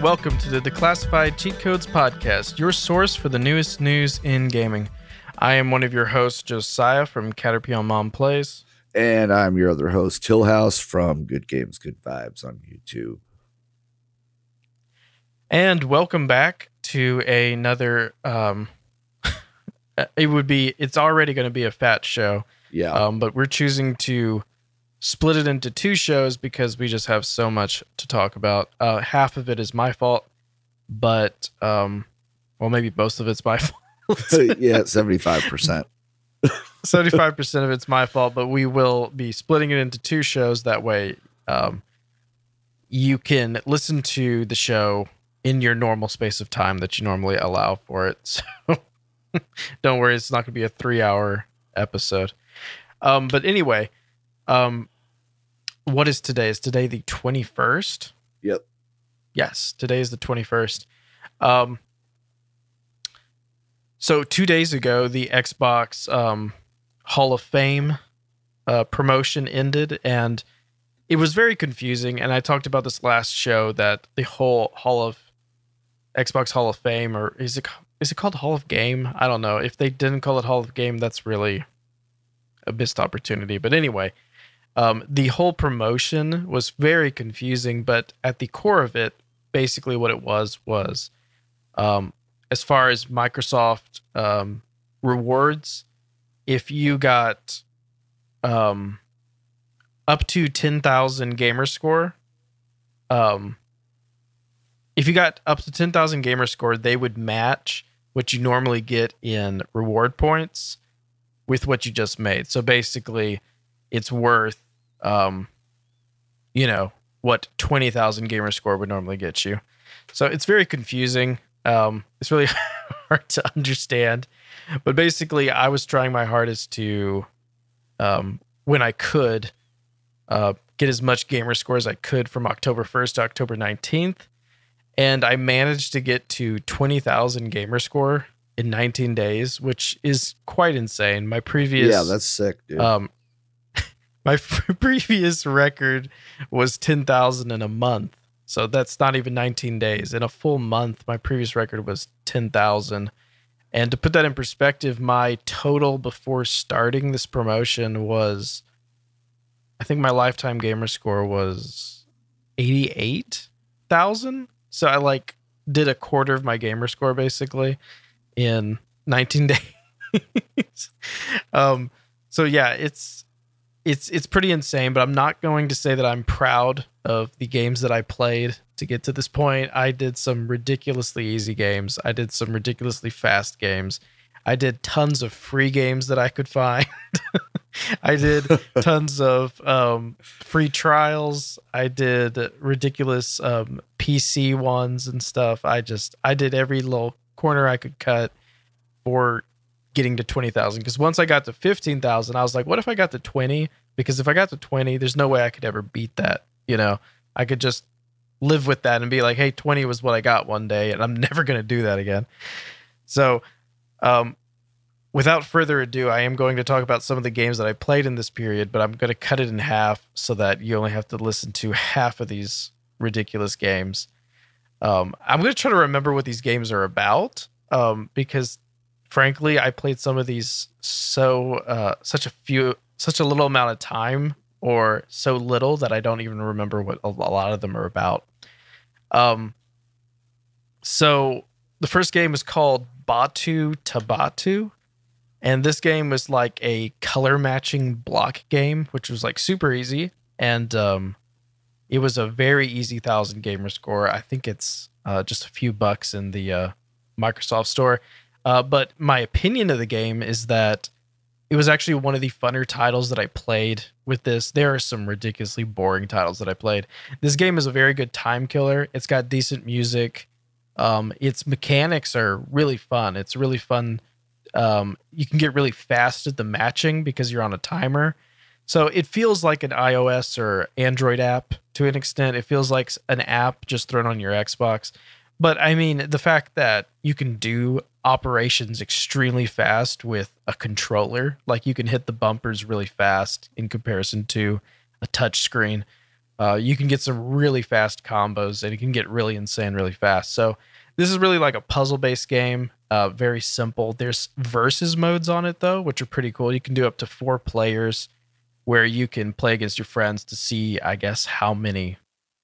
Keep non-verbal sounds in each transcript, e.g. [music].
And welcome to the Declassified Cheat Codes Podcast, your source for the newest news in gaming. I am one of your hosts, Josiah from Caterpillar Mom Plays. And I'm your other host, Tillhouse from Good Games, Good Vibes on YouTube. And welcome back to another um [laughs] it would be it's already going to be a fat show. Yeah. Um but we're choosing to split it into two shows because we just have so much to talk about. Uh half of it is my fault, but um well maybe most of it's my [laughs] fault. [laughs] yeah, 75%. 75% [laughs] of it's my fault, but we will be splitting it into two shows that way um you can listen to the show in your normal space of time that you normally allow for it. So don't worry, it's not going to be a three hour episode. Um, but anyway, um, what is today? Is today the 21st? Yep. Yes, today is the 21st. Um, so two days ago, the Xbox um, Hall of Fame uh, promotion ended, and it was very confusing. And I talked about this last show that the whole Hall of Xbox Hall of Fame, or is it is it called Hall of Game? I don't know. If they didn't call it Hall of Game, that's really a missed opportunity. But anyway, um, the whole promotion was very confusing. But at the core of it, basically what it was was, um, as far as Microsoft um, rewards, if you got um, up to ten thousand gamer score, um, if you got up to 10,000 gamer score, they would match what you normally get in reward points with what you just made. So basically, it's worth, um, you know, what 20,000 gamer score would normally get you. So it's very confusing. Um, it's really [laughs] hard to understand. But basically, I was trying my hardest to, um, when I could, uh, get as much gamer score as I could from October 1st to October 19th and I managed to get to 20,000 gamer score in 19 days, which is quite insane. My previous Yeah, that's sick, dude. um my [laughs] previous record was 10,000 in a month. So that's not even 19 days. In a full month, my previous record was 10,000. And to put that in perspective, my total before starting this promotion was I think my lifetime gamer score was 88,000. So I like did a quarter of my gamer score basically in 19 [laughs] days. um so yeah, it's it's it's pretty insane, but I'm not going to say that I'm proud of the games that I played to get to this point. I did some ridiculously easy games. I did some ridiculously fast games. I did tons of free games that I could find. [laughs] I did [laughs] tons of um, free trials. I did ridiculous um, PC ones and stuff. I just I did every little corner I could cut for getting to twenty thousand. Because once I got to fifteen thousand, I was like, what if I got to twenty? Because if I got to twenty, there's no way I could ever beat that. You know, I could just live with that and be like, hey, twenty was what I got one day, and I'm [laughs] never gonna do that again. So, um, without further ado, I am going to talk about some of the games that I played in this period, but I'm going to cut it in half so that you only have to listen to half of these ridiculous games. Um, I'm going to try to remember what these games are about um, because, frankly, I played some of these so uh, such a few, such a little amount of time, or so little that I don't even remember what a lot of them are about. Um, so the first game is called Batu Ta Batu and this game was like a color matching block game, which was like super easy. And um, it was a very easy thousand gamer score. I think it's uh, just a few bucks in the uh, Microsoft store. Uh, but my opinion of the game is that it was actually one of the funner titles that I played with this. There are some ridiculously boring titles that I played. This game is a very good time killer. It's got decent music. Um, its mechanics are really fun. It's really fun um, you can get really fast at the matching because you're on a timer. So it feels like an iOS or Android app to an extent. It feels like an app just thrown on your Xbox. But I mean, the fact that you can do operations extremely fast with a controller, like you can hit the bumpers really fast in comparison to a touch screen. Uh, you can get some really fast combos and it can get really insane really fast. So this is really like a puzzle based game. Uh, very simple. There's versus modes on it though, which are pretty cool. You can do up to four players, where you can play against your friends to see, I guess, how many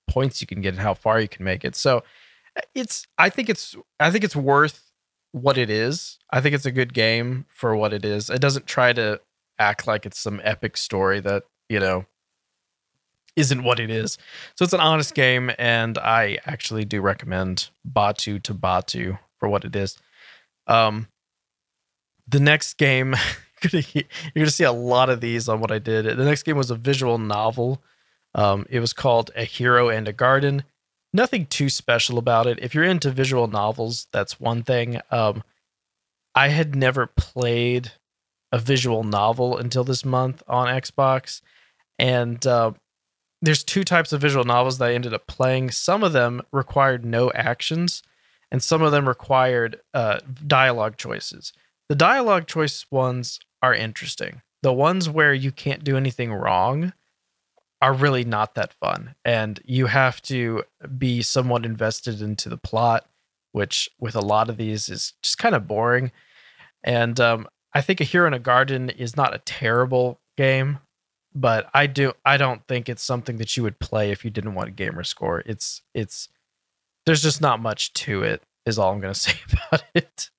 points you can get and how far you can make it. So it's I think it's I think it's worth what it is. I think it's a good game for what it is. It doesn't try to act like it's some epic story that, you know, isn't what it is. So it's an honest game and I actually do recommend Batu Ta Batu for what it is. Um the next game [laughs] you're gonna see a lot of these on what I did. The next game was a visual novel. Um, it was called A Hero and a Garden nothing too special about it. If you're into visual novels, that's one thing. Um, I had never played a visual novel until this month on Xbox, and uh, there's two types of visual novels that I ended up playing. Some of them required no actions, and some of them required uh, dialogue choices. The dialogue choice ones are interesting. The ones where you can't do anything wrong are really not that fun. And you have to be somewhat invested into the plot, which with a lot of these is just kind of boring. And um, I think A Hero in a Garden is not a terrible game, but I do I don't think it's something that you would play if you didn't want a gamer score. It's it's there's just not much to it is all I'm going [laughs] to say about it.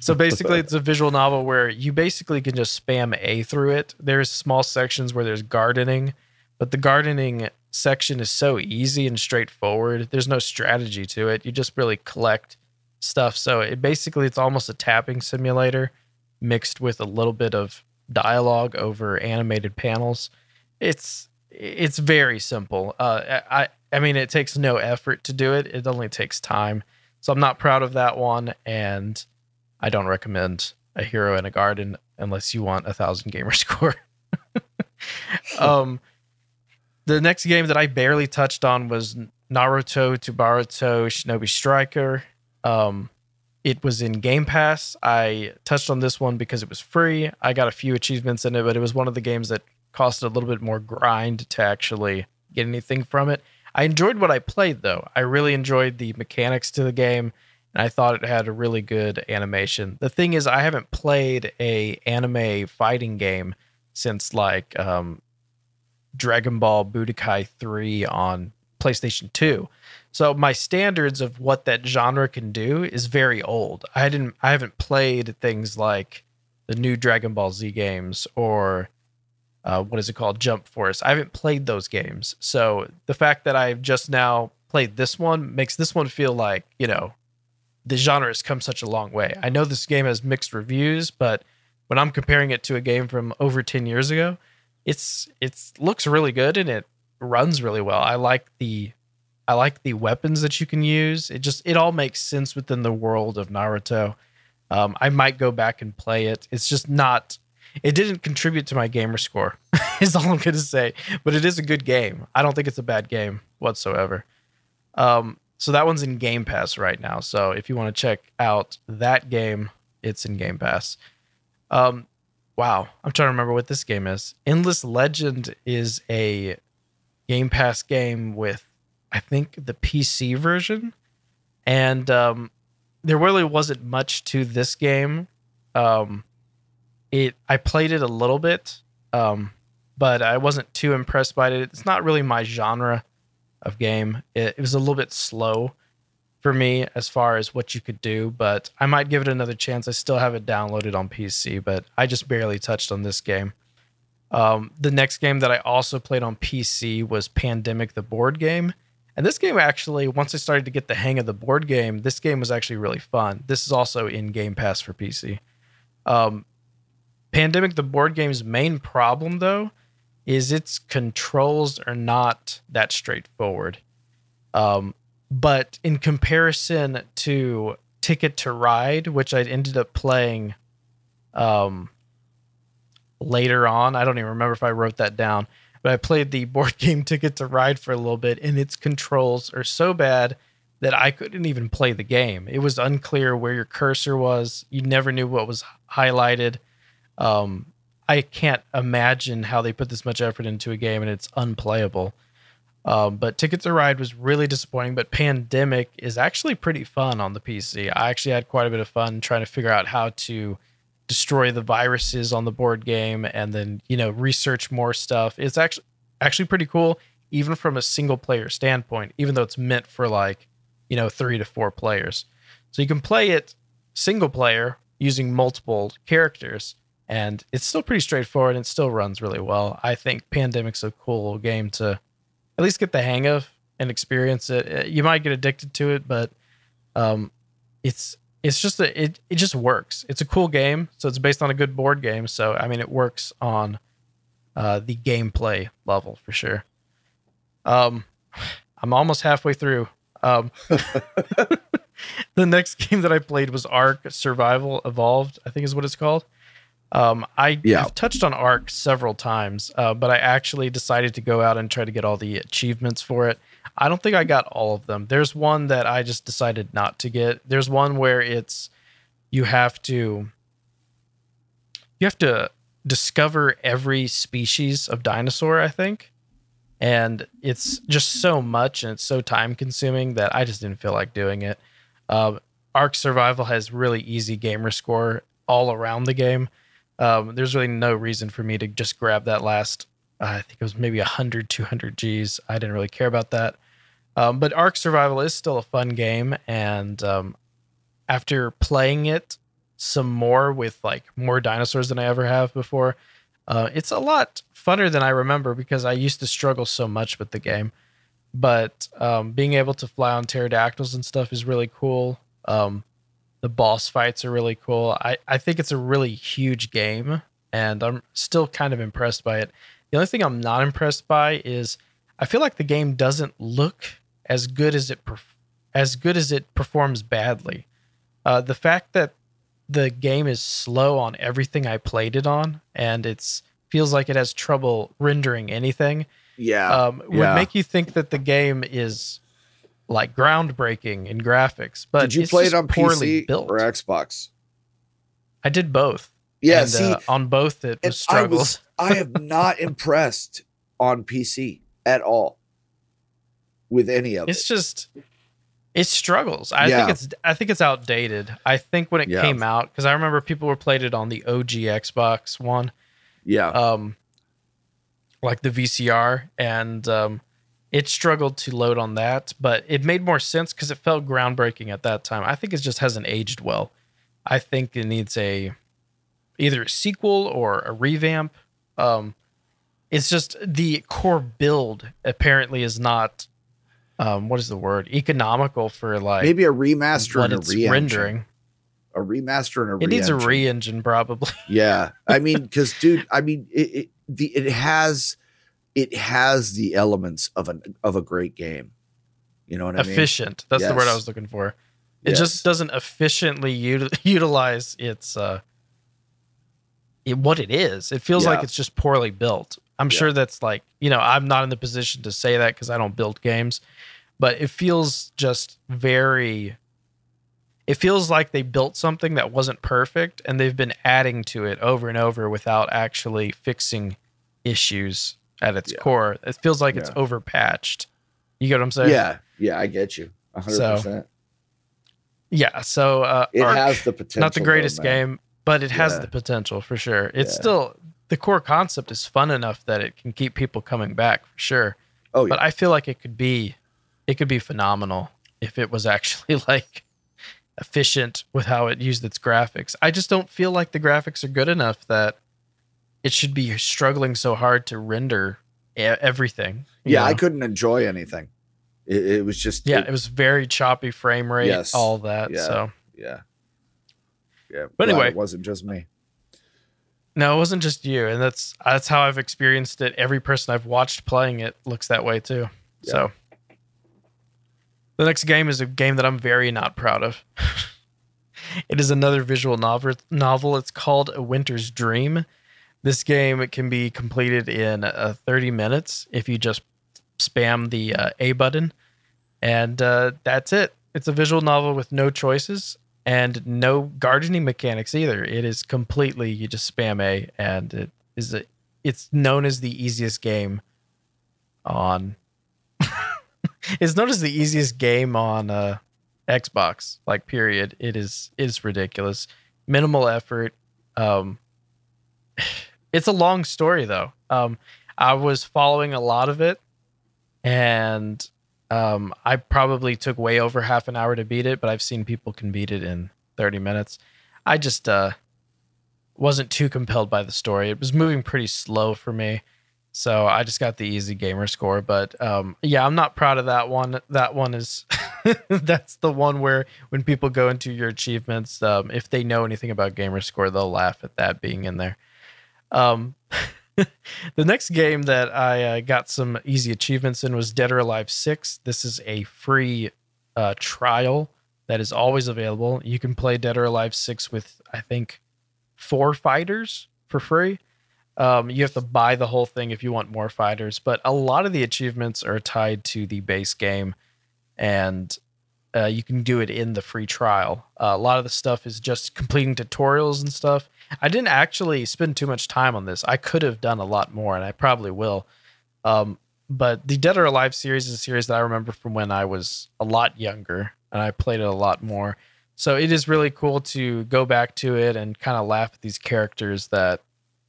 so basically it's a visual novel where you basically can just spam A through it. There's small sections where there's gardening but the gardening section is so easy and straightforward. There's no strategy to it. You just really collect stuff. So it basically it's almost a tapping simulator mixed with a little bit of dialogue over animated panels. It's it's very simple. Uh, I I mean it takes no effort to do it. It only takes time. So I'm not proud of that one, and I don't recommend a hero in a garden unless you want a thousand gamer [laughs] score. [laughs] um, the next game that I barely touched on was Naruto to Boruto Shinobi Striker. Um, it was in Game Pass. I touched on this one because it was free. I got a few achievements in it, but it was one of the games that costed a little bit more grind to actually get anything from it. I enjoyed what I played though. I really enjoyed the mechanics to the game and I thought it had a really good animation. The thing is I haven't played a anime fighting game since like um, Dragon Ball Budokai 3 on PlayStation 2. So my standards of what that genre can do is very old. I didn't I haven't played things like the new Dragon Ball Z games or uh, what is it called Jump Force. I haven't played those games. So the fact that I've just now played this one makes this one feel like, you know, the genre has come such a long way. I know this game has mixed reviews, but when I'm comparing it to a game from over 10 years ago, it's it's looks really good and it runs really well. I like the I like the weapons that you can use. It just it all makes sense within the world of Naruto. Um, I might go back and play it. It's just not. It didn't contribute to my gamer score. [laughs] is all I'm going to say. But it is a good game. I don't think it's a bad game whatsoever. Um, so that one's in Game Pass right now. So if you want to check out that game, it's in Game Pass. Um, wow, I'm trying to remember what this game is. Endless Legend is a Game Pass game with, I think, the PC version. And um, there really wasn't much to this game. Um, it I played it a little bit, um, but I wasn't too impressed by it. It's not really my genre of game. It, it was a little bit slow for me as far as what you could do, but I might give it another chance. I still have it downloaded on PC, but I just barely touched on this game. Um, the next game that I also played on PC was Pandemic, the board game. And this game actually, once I started to get the hang of the board game, this game was actually really fun. This is also in Game Pass for PC. Um, Pandemic, the board game's main problem, though, is its controls are not that straightforward. Um, but in comparison to Ticket to Ride, which I ended up playing um, later on, I don't even remember if I wrote that down, but I played the board [laughs] game Ticket to Ride for a little bit, and its controls are so bad that I couldn't even play the game. It was unclear where your cursor was. You never knew what was highlighted. Um, I can't imagine how they put this much effort into a game and it's unplayable. Um, but Ticket to Ride was really disappointing. But Pandemic is actually pretty fun on the PC. I actually had quite a bit of fun trying to figure out how to destroy the viruses on the board game and then you know research more stuff. It's actually actually pretty cool, even from a single player standpoint. Even though it's meant for like you know three to four players, so you can play it single player using multiple characters and it's still pretty straightforward and still runs really well. I think Pandemic's a cool game to at least get the hang of and experience it. Uh, You might get addicted to it, but um, it's it's just a, it it just works. It's a cool game, so it's based on a good board game. So I mean, it works on uh, the gameplay level for sure. Um, I'm almost halfway through. Um, [laughs] the next [laughs] game that I played was Ark Survival Evolved. I think is what it's called. Um, I, Yeah. have touched on Ark several times, uh, but I actually decided to go out and try to get all the achievements for it. I don't think I got all of them. There's one that I just decided not to get. There's one where it's you have to you have to discover every species of dinosaur, I think. And it's just so much and it's so time consuming that I just didn't feel like doing it. Um, Ark Survival has really easy gamer score all around the game. Um, there's really no reason for me to just grab that last, uh, I think it was maybe 100, 200 Gs. I didn't really care about that. Um, but Ark Survival is still a fun game. And um, after playing it some more with like more dinosaurs than I ever have before, uh, it's a lot funner than I remember because I used to struggle so much with the game. But um, being able to fly on pterodactyls and stuff is really cool. Um, the boss fights are really cool. I, I think it's a really huge game, and I'm still kind of impressed by it. The only thing I'm not impressed by is I feel like the game doesn't look as good as it perf- as good as it performs badly. Uh, the fact that the game is slow on everything I played it on, and it's feels like it has trouble rendering anything, Yeah. um, would yeah. make you think that the game is like groundbreaking in graphics. But Did you play it on poorly PC built. or Xbox? I did both. Yeah. and, see, uh, on both it was I struggles. was [laughs] I am [laughs] not impressed on PC at all with any of it's it. It's just it struggles. I Yeah. think it's I think it's outdated. I think when it Yeah. came out, because I remember people were played it on the OG Xbox One, Yeah. um, like the VCR, and um, it struggled to load on that, but it made more sense because it felt groundbreaking at that time. I think it just hasn't aged well. I think it needs a either a sequel or a revamp. Um, it's just the core build apparently is not um, what is the word economical for like Maybe a remaster and a re rendering. A remaster and a re It needs a re-engine. re-engine probably. Yeah, I mean, because dude, I mean, it, it the it has it has the elements of an of a great game. You know what I mean? efficient. That's the word I was looking for. It Yes. just doesn't efficiently util- [laughs] utilize its uh it, what it is. It feels like it's just poorly built. I'm Yeah. sure that's like, you know, I'm not in the position to say that cuz I don't build games, but it feels just very it feels like they built something that wasn't perfect and they've been adding to it over and over without actually fixing issues at its Yeah. core. It feels like it's overpatched. You get what I'm saying? Yeah, yeah, I get you. a hundred So. Yeah. So uh, It Ark, has the potential. not the greatest though, game, but it has Yeah. the potential for sure. It's Yeah. still the core concept is fun enough that it can keep people coming back for sure. Oh yeah, But I feel like it could be, it could be phenomenal if it was [laughs] actually like efficient with how it used its graphics. I just don't feel like the graphics are good enough that it should be struggling so hard to render everything. yeah. I couldn't enjoy anything. It, it was just Yeah, it- it was very choppy frame rate, Yes. all that. Yeah. So yeah, yeah. But anyway. it wasn't just me. No, it wasn't just you, and that's that's how I've experienced it. Every person I've watched playing it looks that way too. So the next game is a game that I'm very not proud of. [laughs] it is another visual novel. Novel. It's called A Winter's Dream. This game can be completed in uh, 30 minutes if you just spam the uh, A button, and uh, that's it. It's a visual novel with no choices and no gardening mechanics either. It is completely you just spam A, and it is a, it's known as the easiest game on [laughs] it's known as the easiest game on uh, Xbox. Like, period. It is it is ridiculous. Minimal effort. Um, it's a long story though. Um, I was following a lot of it, and um, I probably took way over half an hour to beat it, but I've seen people can beat it in 30 minutes. I just uh, wasn't too compelled by the story. It was moving pretty slow for me. So I just got the easy gamer score, but um, yeah, I'm not proud of that one. That one is [laughs] that's the one where when people go into your achievements, um, if they know anything about gamer score, they'll laugh at that being in there. Um, [laughs] the next game that I uh, got some easy achievements in was Dead or Alive Six. This is a free uh, trial that is always available. You can play Dead or Alive Six with I think four fighters for free. Um, you have to buy the whole thing if you want more fighters, but a lot of the achievements are tied to the base game, and uh, you can do it in the free trial. Uh, a lot of the stuff is just completing tutorials and stuff. I didn't actually spend too much time on this. I could have done a lot more, and I probably will. Um, but the Dead or Alive series is a series that I remember from when I was a lot younger, and I played it a lot more. So it is really cool to go back to it and kind of laugh at these characters that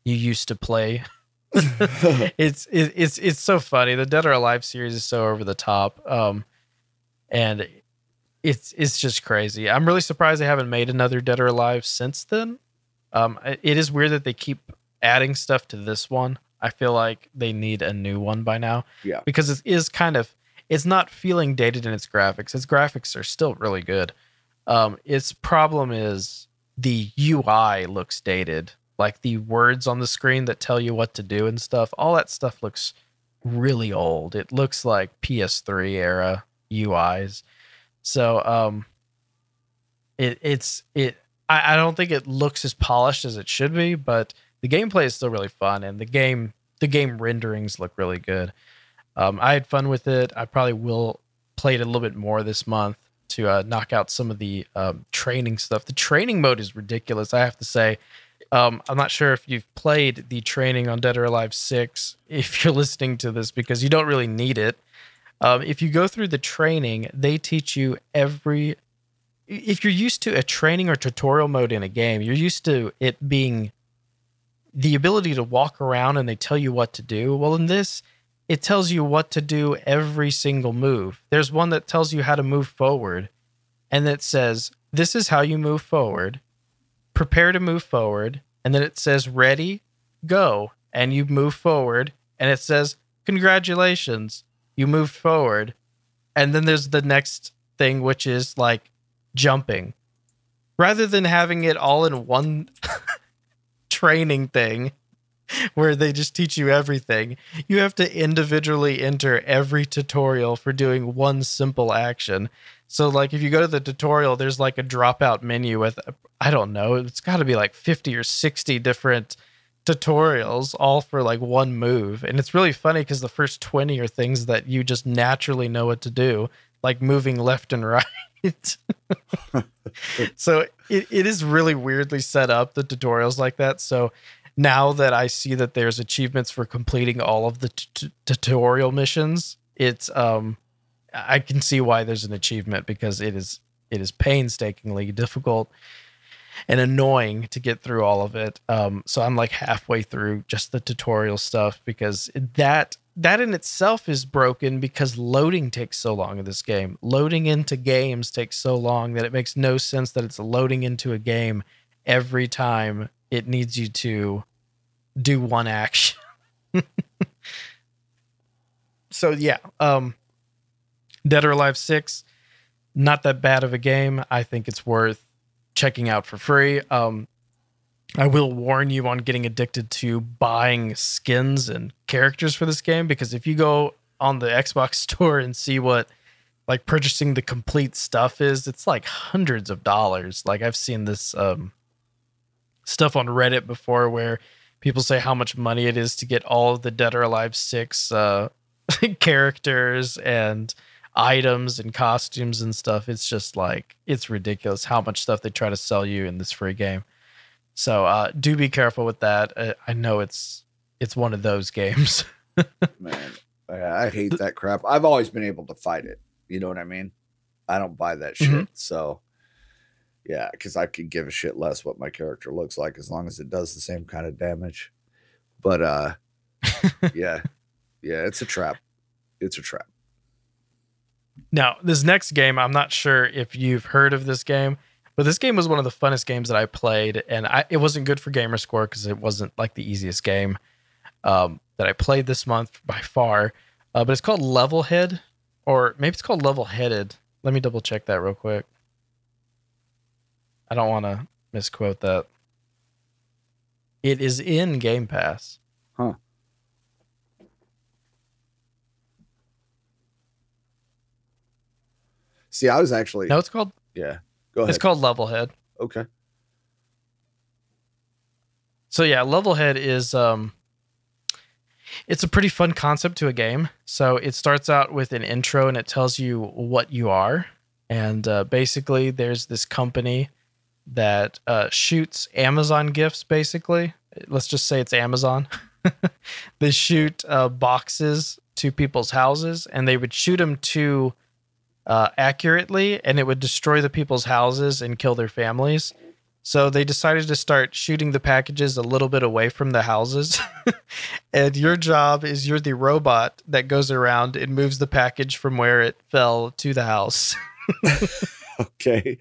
you used to play. [laughs] it's it, it's it's so funny. The Dead or Alive series is so over the top, um, and it's it's just crazy. I'm really surprised they haven't made another Dead or Alive since then. Um, it is weird that they keep adding stuff to this one. I feel like they need a new one by now. Yeah, because it is kind of it's not feeling dated in its graphics. Its graphics are still really good. Um, its problem is the UI looks dated like the words on the screen that tell you what to do and stuff, all that stuff looks really old. It looks like PS3 era UIs. So um it it's it I, I don't think it looks as polished as it should be, but the gameplay is still really fun and the game the game renderings look really good. Um I had fun with it. I probably will play it a little bit more this month to uh, knock out some of the um, training stuff. The training mode is ridiculous, I have to say. Um, I'm not sure if you've played the training on Dead or Alive 6 [laughs] if you're listening to this because you don't really need it. Um, if you go through the training, they teach you every. If you're used to a training or tutorial mode in a game, you're used to it being the ability to walk around and they tell you what to do. Well, in this, it tells you what to do every single move. There's one that tells you how to move forward and that says, This is how you move forward prepare to move forward, and then it says ready, go, and you move forward, and it says congratulations, you moved forward. And then there's the next thing, which is like jumping. Rather than having it all in one [laughs] training thing where they just teach you everything, you have to individually enter every tutorial for doing one simple action. So like if you go to the tutorial, there's like a dropout menu with I don't know, it's got to be like 50 or 60 different tutorials all for like one move. And it's really funny because the first 20 are things that you just naturally know what to do, like moving left and [laughs] right. So it, it is really weirdly set up, the tutorials like that. So now that I see that there's achievements for completing all of the t- tutorial missions, it's um I can see why there's an achievement because it is it is painstakingly difficult and annoying to get through all of it. Um, so I'm like halfway through just the tutorial stuff because that that in itself is broken because loading takes so long in this game. Loading into games takes so long that it makes no sense that it's loading into a game every time it needs you to do one action. [laughs] so yeah, um Dead or Alive 6, not that bad of a game. I think it's worth checking out for free. Um, I will warn you on getting addicted to buying skins and characters for this game because if you go on the Xbox [laughs] store and see what like purchasing the complete stuff is, it's like hundreds of dollars. Like I've seen this um, stuff on Reddit before where people say how much money it is to get all of the Dead or Alive 6 uh, [laughs] characters and items and costumes and stuff. It's just like it's ridiculous how much stuff they try to sell you in this free game. So uh, do be careful with that. Uh, I know it's it's one of those games. [laughs] Man, I, I hate that crap. I've always been able to fight it. You know what I mean? I don't buy that shit. Mhm. So yeah, because I could give a shit less what my character looks like as long as it does the same kind of damage. But uh [laughs] yeah. Yeah, it's a trap. It's a trap. Now, this next game, I'm not sure if you've heard of this game, but this game was one of the funnest games that I played, and I, it wasn't good for gamer score because it wasn't like the easiest game um, that I played this month by far. Uh, but it's called Level Head, or maybe it's called Level Headed. Let me double check that real quick. I don't want to misquote that. It is in Game Pass. Huh. See, I was actually No, it's called yeah. Go ahead. it's called Levelhead. okay. So yeah, Levelhead is um it's a pretty fun concept to a game. So it starts out with an intro and it tells you what you are. And uh, basically there's this company that uh, shoots Amazon gifts basically. Let's just say it's Amazon. [laughs] they shoot uh, boxes to people's houses and they would shoot them too uh, accurately and it would destroy the people's houses and kill their families. So they decided to start shooting the packages a little bit away from the houses. [laughs] and your job is you're the robot that goes around and moves the package from where it fell to the house. [laughs] Okay.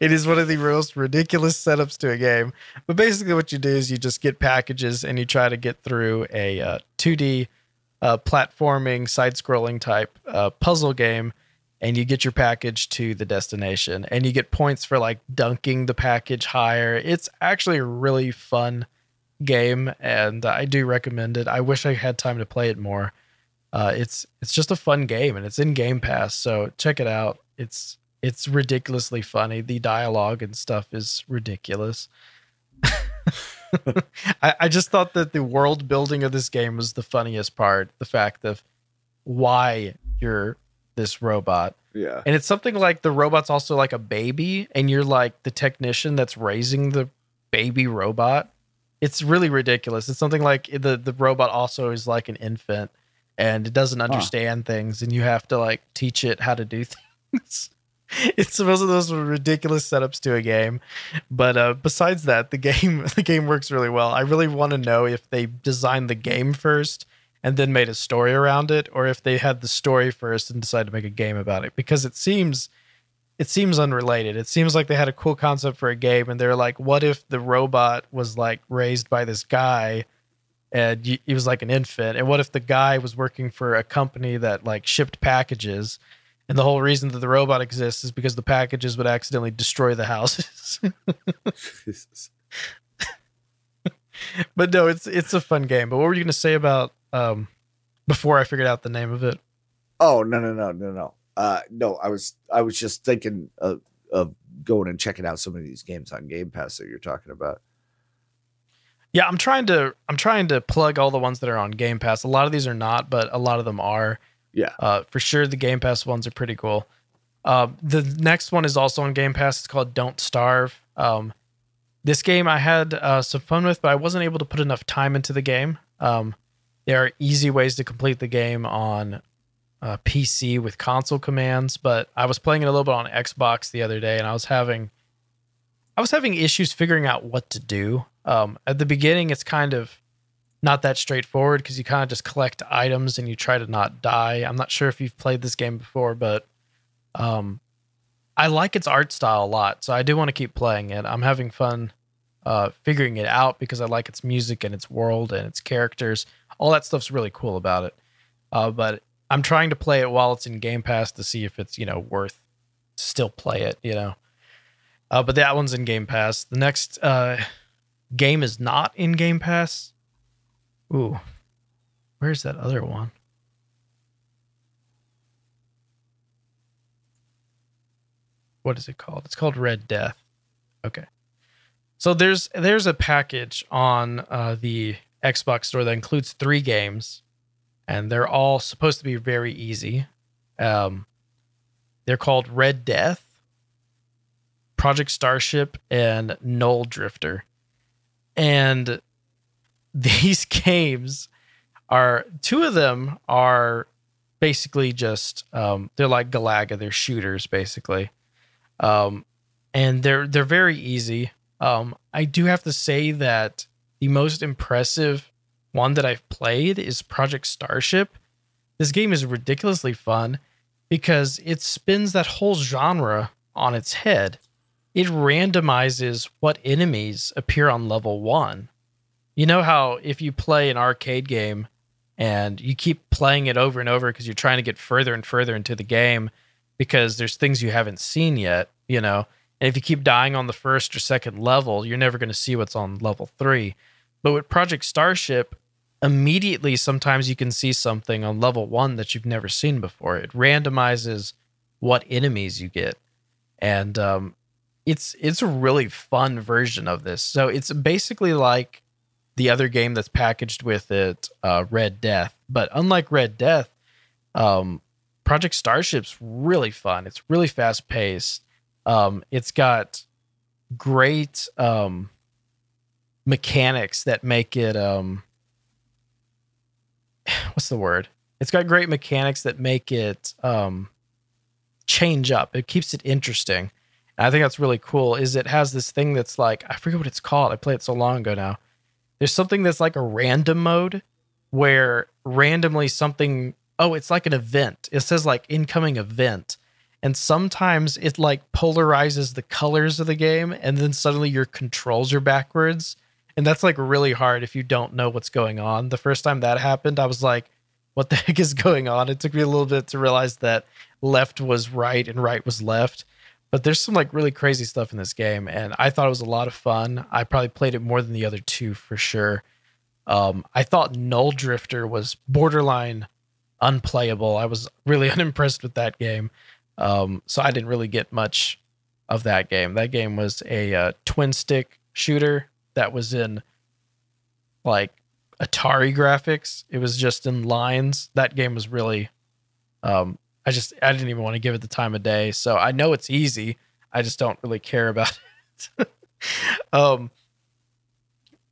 it is one of the most ridiculous setups to a game. But basically, what you do is you just get packages and you try to get through a uh, 2D uh, platforming, side scrolling type uh, puzzle game. And you get your package to the destination, and you get points for like dunking the package higher. It's actually a really fun game, and I do recommend it. I wish I had time to play it more. Uh, it's it's just a fun game, and it's in Game Pass, so check it out. It's it's ridiculously funny. The dialogue and stuff is ridiculous. [laughs] [laughs] I, I just thought that the world building of this game was the funniest part. The fact of why you're this robot. Yeah. And it's something like the robot's also like a baby, and you're like the technician that's raising the baby robot. It's really ridiculous. It's something like the the robot also is like an infant and it doesn't understand things, and you have to like teach it how to do [laughs] things. [laughs] it's one of those ridiculous setups to a game. But uh, besides that, the [laughs] game the game works really well. I really want to know if they designed the game first and then made a story around it, or if they had the story first and decided to make a game about it. Because it seems it seems unrelated. It seems like they had a cool concept for a game, and they're like, what if the robot was like raised by this guy? And he was like an infant. And what if the guy was working for a company that like shipped packages? And the whole reason that the robot exists is because the packages would accidentally destroy the houses. [laughs] But no, it's it's a fun game. But what were you gonna say about um before I figured out the name of it? Oh no no no no no. Uh no, I was I was just thinking of of going and checking out some of these games on Game Pass that you're talking about. Yeah, I'm trying to I'm trying to plug all the ones that are on Game Pass. A lot of these are not, but a lot of them are. Yeah. Uh, for sure, the Game Pass ones are pretty cool. Uh, the next one is also on Game Pass. It's called Don't Starve. Um, this game I had uh, some fun with, but I wasn't able to put enough time into the game. Um, there are easy ways to complete the game on uh, PC with console commands, but I was playing it a little bit on Xbox the other day, and I was having I was having issues figuring out what to do. Um, at the beginning, it's kind of not that straightforward because you kind of just collect items and you try to not die. I'm not sure if you've played this game before, but um, I like its art style a lot, so I do want to keep playing it. I'm having fun uh, figuring it out because I like its music and its world and its characters. All that stuff's really cool about it. Uh, but I'm trying to play it while it's in Game Pass to see if it's you know worth still play it. You know, uh, but that one's in Game Pass. The next uh, game is not in Game Pass. Ooh, where's that other one? What is it called? It's called Red Death. Okay. So there's there's a package on uh, the Xbox store that includes three games, and they're all supposed to be very easy. Um, they're called Red Death, Project Starship, and Null Drifter, and these [laughs] games are two of them are basically just um, they're like Galaga, they're shooters basically, um, and they're they're very easy. Um, I do have to say that the most impressive one that I've played is Project Starship. This game is ridiculously fun because it spins that whole genre on its head. It randomizes what enemies appear on level one. You know how if you play an arcade game and you keep playing it over and over because you're trying to get further and further into the game because there's things you haven't seen yet, you know, and if you keep dying on the first or second level, you're never going to see what's on level three. But with Project Starship, immediately sometimes you can see something on level one that you've never seen before. It randomizes what enemies you get. And um, it's it's a really fun version of this. So it's basically like the other game that's packaged with it, uh, Red Death. But unlike Red Death, um, Project Starship's really fun. It's really fast paced. Um, it's got great um, mechanics that make it um, [sighs] what's the word? It's got great mechanics that make it um, change up. It keeps it interesting. And I think that's really cool. Is it has this thing that's like I forget what it's called. I played it so long ago now. There's something that's like a random mode where randomly something oh it's like an event. It says like incoming event. And sometimes it like polarizes the colors of the game and then suddenly your controls are backwards and that's like really hard if you don't know what's going on. The first time that happened, I was like, what the [laughs] heck is going on? It took me a little bit to realize that left was right and right was left. But there's some like really crazy stuff in this game, and I thought it was a lot of fun. I probably played it more than the other two for sure. Um, I thought Null Drifter was borderline unplayable. I was really [laughs] unimpressed with that game, um, so I didn't really get much of that game. That game was a uh, twin stick shooter that was in like Atari graphics. It was just in lines. That game was really um I just I didn't even want to give it the time of day. So I know it's easy. I just don't really care about it. [laughs] um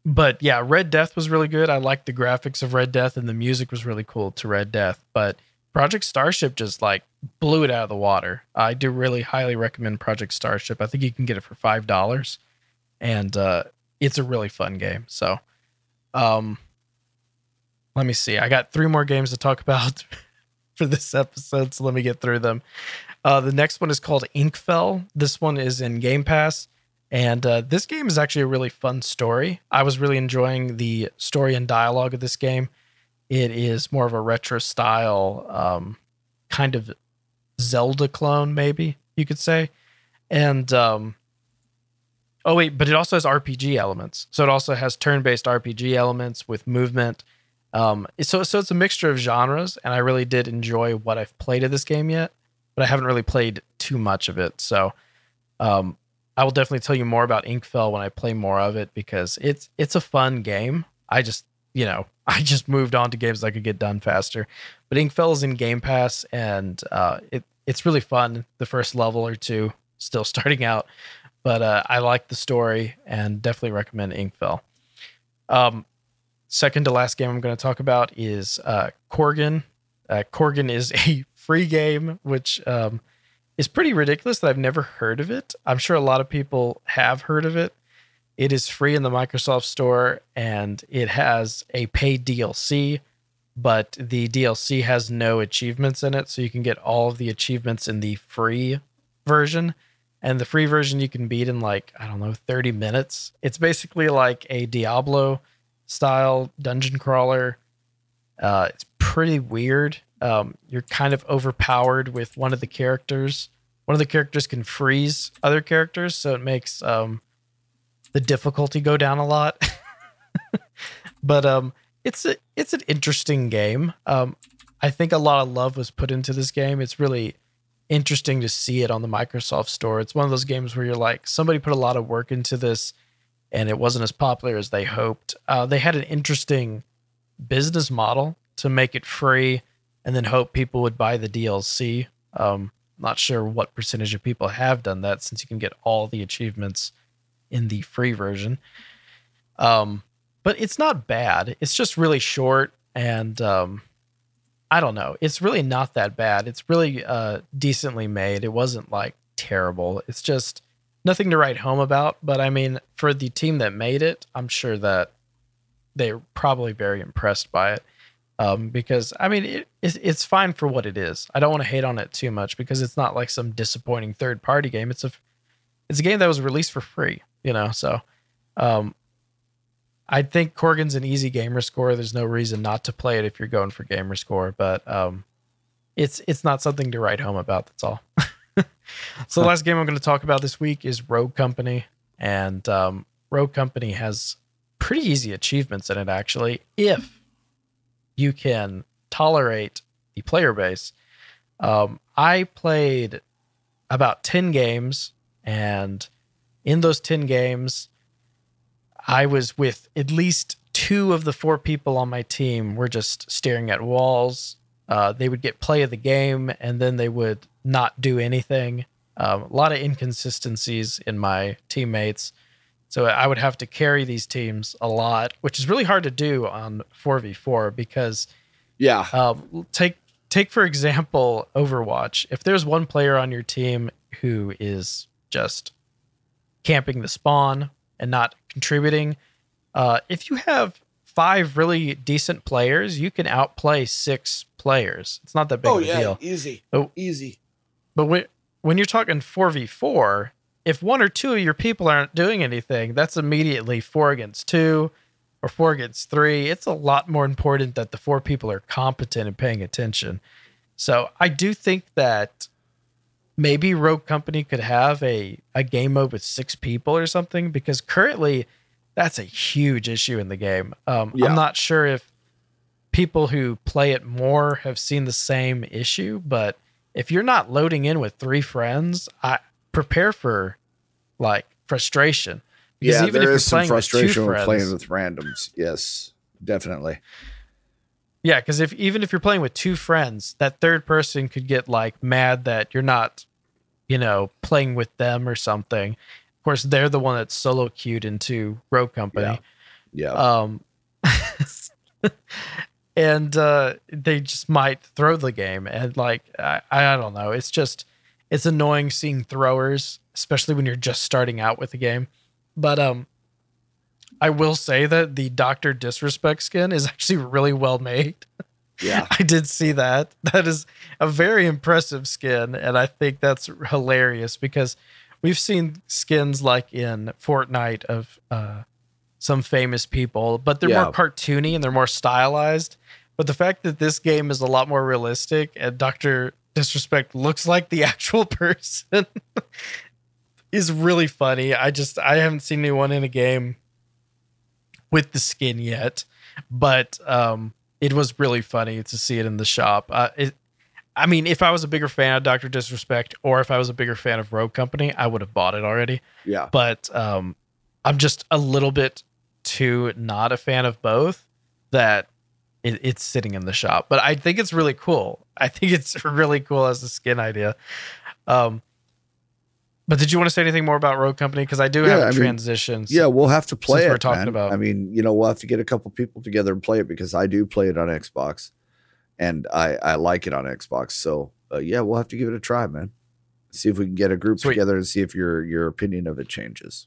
but yeah, Red Death was really good. I liked the graphics of Red Death and the music was really cool to Red Death, but Project Starship just like blew it out of the water. I do really highly recommend Project Starship. I think you can get it for $5 and uh it's a really fun game. So, um, let me see. I got three more games to talk about [laughs] for this episode, so let me get through them. Uh, the next one is called Ikenfell. This one is in Game Pass, and uh, this game is actually a really fun story. I was really enjoying the story and dialogue of this game. It is more of a retro style, um, kind of Zelda clone, maybe you could say, and um, Oh wait, but it also has RPG elements. So it also has turn-based RPG elements with movement. Um, so so it's a mixture of genres, and I really did enjoy what I've played of this game yet, but I haven't really played too much of it. So um, I will definitely tell you more about Ikenfell when I play more of it because it's it's a fun game. I just you know [laughs] I just moved on to games that could get done faster. But Ikenfell is in Game Pass, and uh, it it's really fun. The first level or two, still [laughs] starting out, but uh, I like the story and definitely recommend Ikenfell. Um, second to last game I'm going to talk about is uh, Corgan. Uh, Corgan is [laughs] a free game, which um, is pretty ridiculous that I've never heard of it. I'm sure a lot of people have heard of it. It is free in the Microsoft Store and it has a paid DLC, but the DLC has no achievements in it. So you can get all of the achievements in the free version and the free version you can beat in like i don't know 30 minutes it's basically like a diablo style dungeon crawler. Uh, it's pretty weird. Um, you're kind of overpowered with one of the characters. One of the characters can freeze other characters so it makes um, the difficulty go down a lot. [laughs] But um, it's a, it's an interesting game. Um, i think a lot of love was put into this game. It's really interesting to see it on the Microsoft Store. It's one of those games where you're like, somebody put a lot of work into this, and it wasn't as popular as they hoped. Uh, they had an interesting business model to make it free, and then hope people would buy the DLC. Um, not sure what percentage of people have done that since you can get all the achievements in the free version. Um, but it's not bad. It's just really short. and um, I don't know. It's really not that bad. It's really uh, decently made. It wasn't like terrible. It's just nothing to write home about. But I mean, for the team that made it, I'm sure that they're probably very impressed by it. Um, because I mean, it, it's, it's fine for what it is. I don't want to hate on it too much because it's not like some disappointing third party game. It's a it's a game that was released for free, you know. So, um, I think Corgan's an easy gamer score. There's no reason not to play it if you're going for gamer score, but um, it's it's not something to write home about. That's all. [laughs] [laughs] so the last game I'm going to talk about this week is Rogue Company, and um, Rogue Company has pretty easy achievements in it actually, if you can tolerate the player base. Um, I played about ten games, and in those ten games, I was with at least two of the four people on my team were just staring at walls. Uh, they would get play of the game and then they would not do anything. Um, a lot of inconsistencies in my teammates. So I would have to carry these teams a lot, which is really hard to do on 4v4 because Yeah. um, take take for example Overwatch. If there's one player on your team who is just camping the spawn and not contributing, uh, if you have five really decent players, you can outplay six players. It's not that big Oh of a yeah, deal. easy. Oh. Easy. But when when you're talking four v four, if one or two of your people aren't doing anything, that's immediately four against two or four against three. It's a lot more important that the four people are competent and paying attention. So I do think that maybe Rogue Company could have a, a game mode with six people or something because currently that's a huge issue in the game. Um, Yeah. I'm not sure if people who play it more have seen the same issue, but if you're not loading in with three friends, I prepare for like frustration. Because Yeah, even if there you're is some playing with frustration with friends- playing with randoms. Yes, definitely. Yeah, because if even if you're playing with two friends, that third person could get like mad that you're not, you know, playing with them or something. Of course, they're the one that's solo queued into Rogue Company. Yeah. Um, [laughs] and uh, they just might throw the game, and like I, I don't know, it's just it's annoying seeing throwers, especially when you're just starting out with the game. But um, I will say that the Doctor Disrespect skin is actually really well made. yeah. [laughs] I did see that. That is a very impressive skin, and I think that's hilarious because we've seen skins like in Fortnite of uh, some famous people, but they're Yeah. more cartoony and they're more stylized. But the fact that this game is a lot more realistic and Doctor Disrespect looks like the [laughs] actual person [laughs] is really funny. I just I haven't seen anyone in a game with the skin yet, but um, it was really funny to see it in the shop. Uh, it, I mean, if I was a bigger fan of Doctor Disrespect or if I was a bigger fan of Rogue Company, I would have bought it already. Yeah. But um, I'm just a little bit too not a fan of both that it, it's sitting in the shop. But I think it's really cool. I think it's [laughs] really cool as a skin idea. Um, but did you want to say anything more about Rogue Company? Because I do Yeah, have a I mean. Yeah, we'll have to play it. we're talking man. about- I mean, you know, we'll have to get a couple people together and play it because I do play it on Xbox, and I I like it on Xbox. So uh, yeah, we'll have to give it a try, man. See if we can get a group Sweet. together and see if your your opinion of it changes.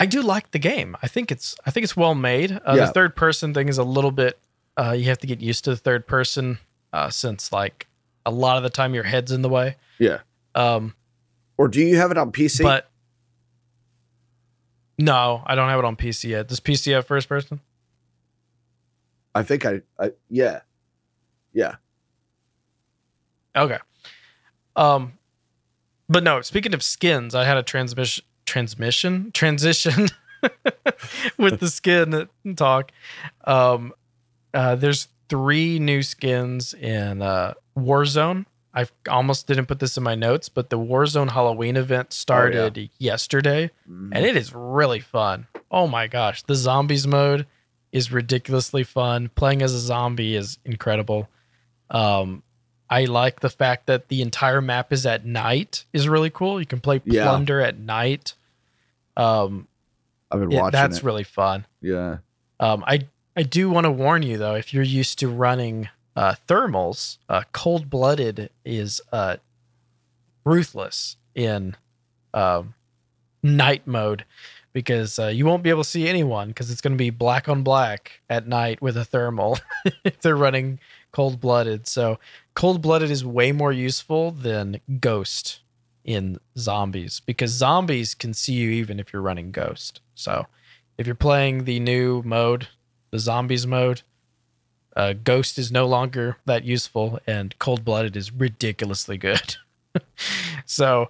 I do like the game. I think it's I think it's well made. Uh, Yeah. The third person thing is a little bit. Uh, you have to get used to the third person uh, since like a lot of the time your head's in the way. Yeah. Um, Or do you have it on PC? but no, I don't have it on PC yet. Does PC have first person? I think I, I yeah, yeah. Okay. Um, but no. Speaking of skins, I had a transmission transmission transition [laughs] with the skin talk. Um, uh, there's three new skins in uh, Warzone. I almost didn't put this in my notes, but the Warzone Halloween event started yesterday, Mhm. and it is really fun. Oh my gosh, the zombies mode is ridiculously fun. Playing as a zombie is incredible. Um, I like the fact that the entire map is at night is really cool. You can play Yeah. plunder at night. Um, I've been yeah, watching that's it. really fun. yeah, Um, I I do want to warn you though, if you're used to running uh, thermals, uh, cold blooded is uh, ruthless in um, night mode because uh, you won't be able to see anyone because it's going to be black on black at night with a thermal [laughs] if they're running cold blooded. So cold blooded is way more useful than ghost in zombies because zombies can see you even if you're running ghost. So if you're playing the new mode, the zombies mode, uh, ghost is no longer that useful and cold blooded is ridiculously good. [laughs] so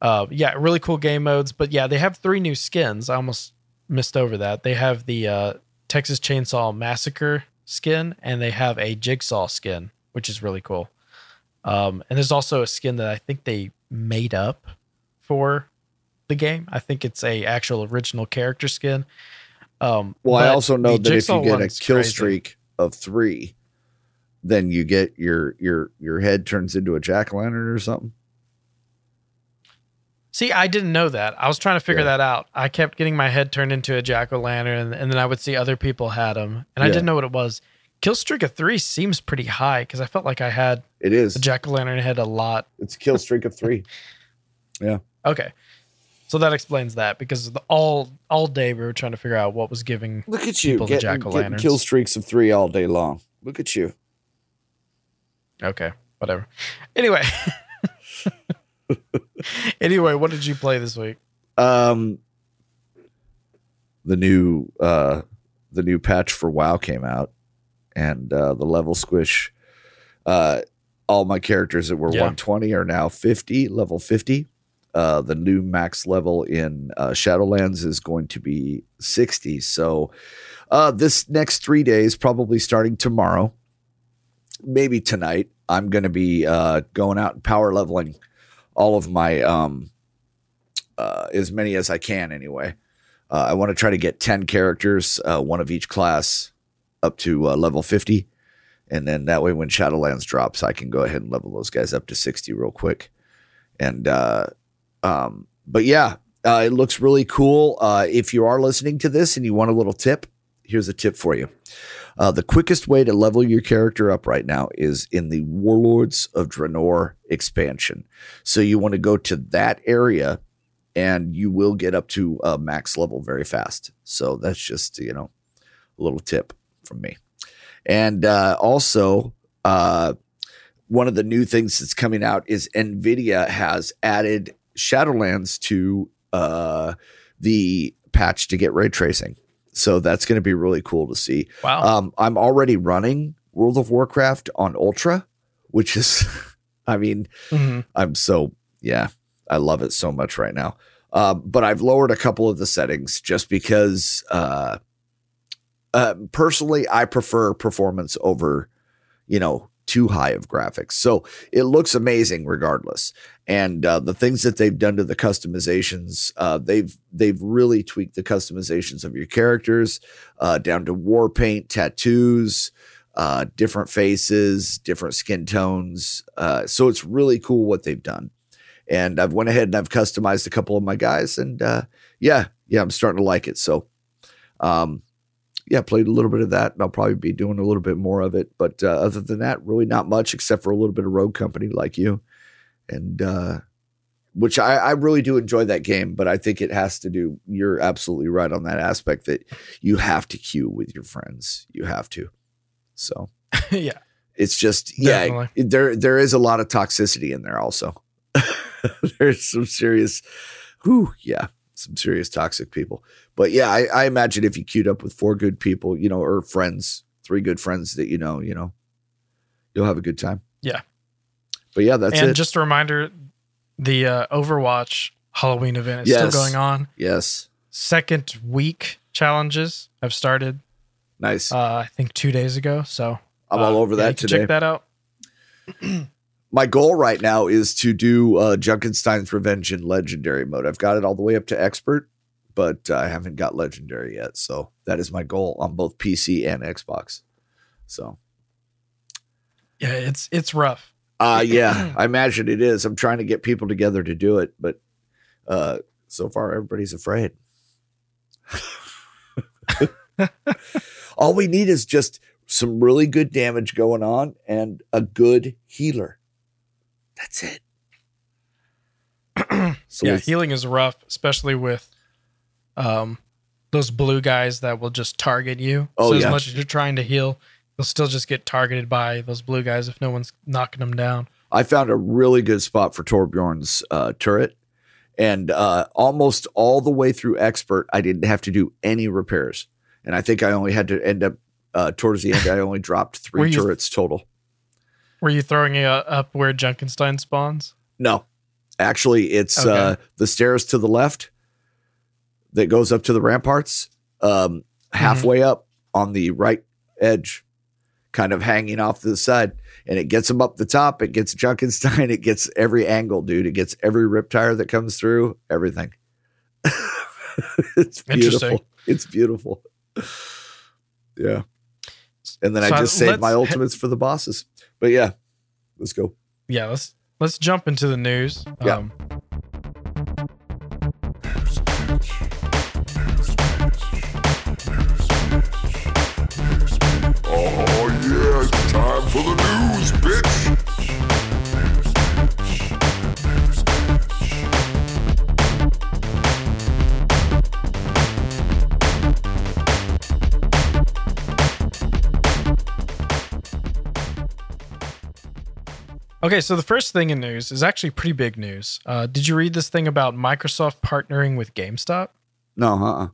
uh, yeah, really cool game modes. But yeah, they have three new skins. I almost missed over that. They have the uh, Texas Chainsaw Massacre skin, and they have a Jigsaw skin, which is really cool. Um, and there's also a skin that I think they made up for the game. I think it's a actual original character skin. Um, Well, I also know that if you get a kill crazy. streak of three, then you get your your your head turns into a jack o' lantern or something. See, I didn't know that. I was trying to figure Yeah. that out. I kept getting my head turned into a jack o' lantern, and then I would see other people had them, and I Yeah. didn't know what it was. Kill streak of three seems pretty high because I felt like I had It is. a jack o' lantern head a lot. It's a kill streak of three. [laughs] Yeah. Okay, so that explains that because the, all all day we were trying to figure out what was giving. Look at you People, getting, getting jack-o'-lanterns. kill streaks of three all day long. Look at you. Okay, whatever. Anyway, [laughs] anyway, what did you play this week? Um, the new uh, the new patch for WoW came out, and uh, the level squish. Uh, all my characters that were Yeah. 120 are now 50, level 50. Uh, the new max level in uh, Shadowlands is going to be 60. So, uh, this next three days, probably starting tomorrow, maybe tonight, I'm going to be uh, going out and power leveling all of my um, uh, as many as I can anyway. Uh, I want to try to get 10 characters, uh, one of each class, up to uh, level 50. And then that way, when Shadowlands drops, I can go ahead and level those guys up to 60 real quick. And, uh, um, but yeah, uh, it looks really cool. Uh, if you are listening to this and you want a little tip, here's a tip for you. Uh, the quickest way to level your character up right now is in the Warlords of Draenor expansion. So you want to go to that area and you will get up to uh, max level very fast. So that's just, you know, a little tip from me. And uh, also, uh, one of the new things that's coming out is NVIDIA has added Shadowlands to uh, the patch to get ray tracing. So that's going to be really cool to see. Wow, Um, I'm already running World of Warcraft on Ultra, which is, [laughs] I mean, Mhm. I'm so yeah, I love it so much right now. Um, but I've lowered a couple of the settings just because, uh, uh, personally, I prefer performance over, you know, too high of graphics. So it looks amazing regardless. And uh, the things that they've done to the customizations, uh, they've they've really tweaked the customizations of your characters uh, down to war paint, tattoos, uh, different faces, different skin tones. Uh, so it's really cool what they've done. And I've went ahead and I've customized a couple of my guys, and uh, yeah, yeah, I'm starting to like it. So, um, yeah, played a little bit of that, and I'll probably be doing a little bit more of it. But uh, other than that, really not much except for a little bit of Rogue Company, like you, and uh, which I, I really do enjoy that game. But I think it has to do. You're absolutely right on that aspect that you have to queue with your friends. You have to. So [laughs] yeah, it's just yeah Definitely. there there is a lot of toxicity in there also [laughs] there's some serious whew, yeah some serious toxic people but yeah I, I imagine if you queued up with four good people you know or friends three good friends that you know you know you'll have a good time Yeah. but yeah that's and it just a reminder, the uh, Overwatch Halloween event is Yes. still going on. yes Second week challenges have started. nice Uh, I think two days ago. So i'm uh, all over yeah, that today Check that out. [clears throat] my goal right now is to do uh, Junkenstein's Revenge in Legendary mode. I've got it all the way up to Expert, but I haven't got Legendary yet. So that is my goal on both PC and Xbox. So, Yeah, it's it's rough. uh, [clears throat] yeah, I imagine it is. I'm trying to get people together to do it, but uh, so far everybody's afraid. [laughs] All we need is just some really good damage going on and a good healer. That's it. [clears throat] so yeah, healing is rough, especially with um those blue guys that will just target you. Oh, so as yeah. much as you're trying to heal, you'll still just get targeted by those blue guys if no one's knocking them down. I found a really good spot for Torbjorn's uh, turret. And uh, almost all the way through expert, I didn't have to do any repairs. And I think I only had to end up uh, towards the end, I only dropped [laughs] three you- turrets total. Were you throwing it up where Junkenstein spawns? No, actually, it's Okay. uh, the stairs to the left that goes up to the ramparts, um, halfway up on the right edge, kind of hanging off to the side. And it gets them up the top. It gets Junkenstein. [laughs] It gets every angle, dude. It gets every rip tire that comes through, everything. [laughs] it's Interesting. beautiful. It's beautiful. Yeah. And then So I just saved my ultimates for the bosses. But yeah, let's go. Yeah, let's let's jump into the news. Yeah. Um, okay, so the first thing in news is actually pretty big news. Uh, did you read this thing about Microsoft partnering with GameStop? No, uh-uh.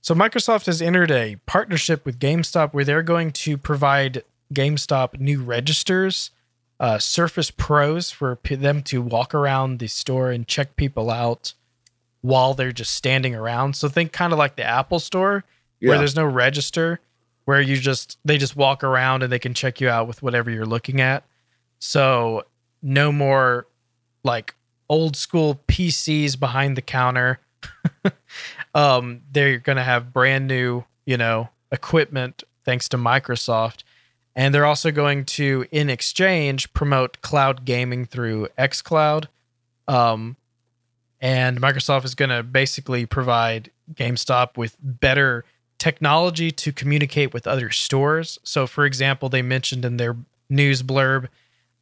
So Microsoft has entered a partnership with GameStop where they're going to provide GameStop new registers, uh, Surface Pros for p- them to walk around the store and check people out while they're just standing around. So think kind of like the Apple Store Yeah. where there's no register, where you just they just walk around and they can check you out with whatever you're looking at. So no more like old school PCs behind the counter. [laughs] um, they're gonna have brand new, you know, equipment thanks to Microsoft. And they're also going to, in exchange, promote cloud gaming through xCloud. Um, and Microsoft is going to basically provide GameStop with better technology to communicate with other stores. So, for example, they mentioned in their news blurb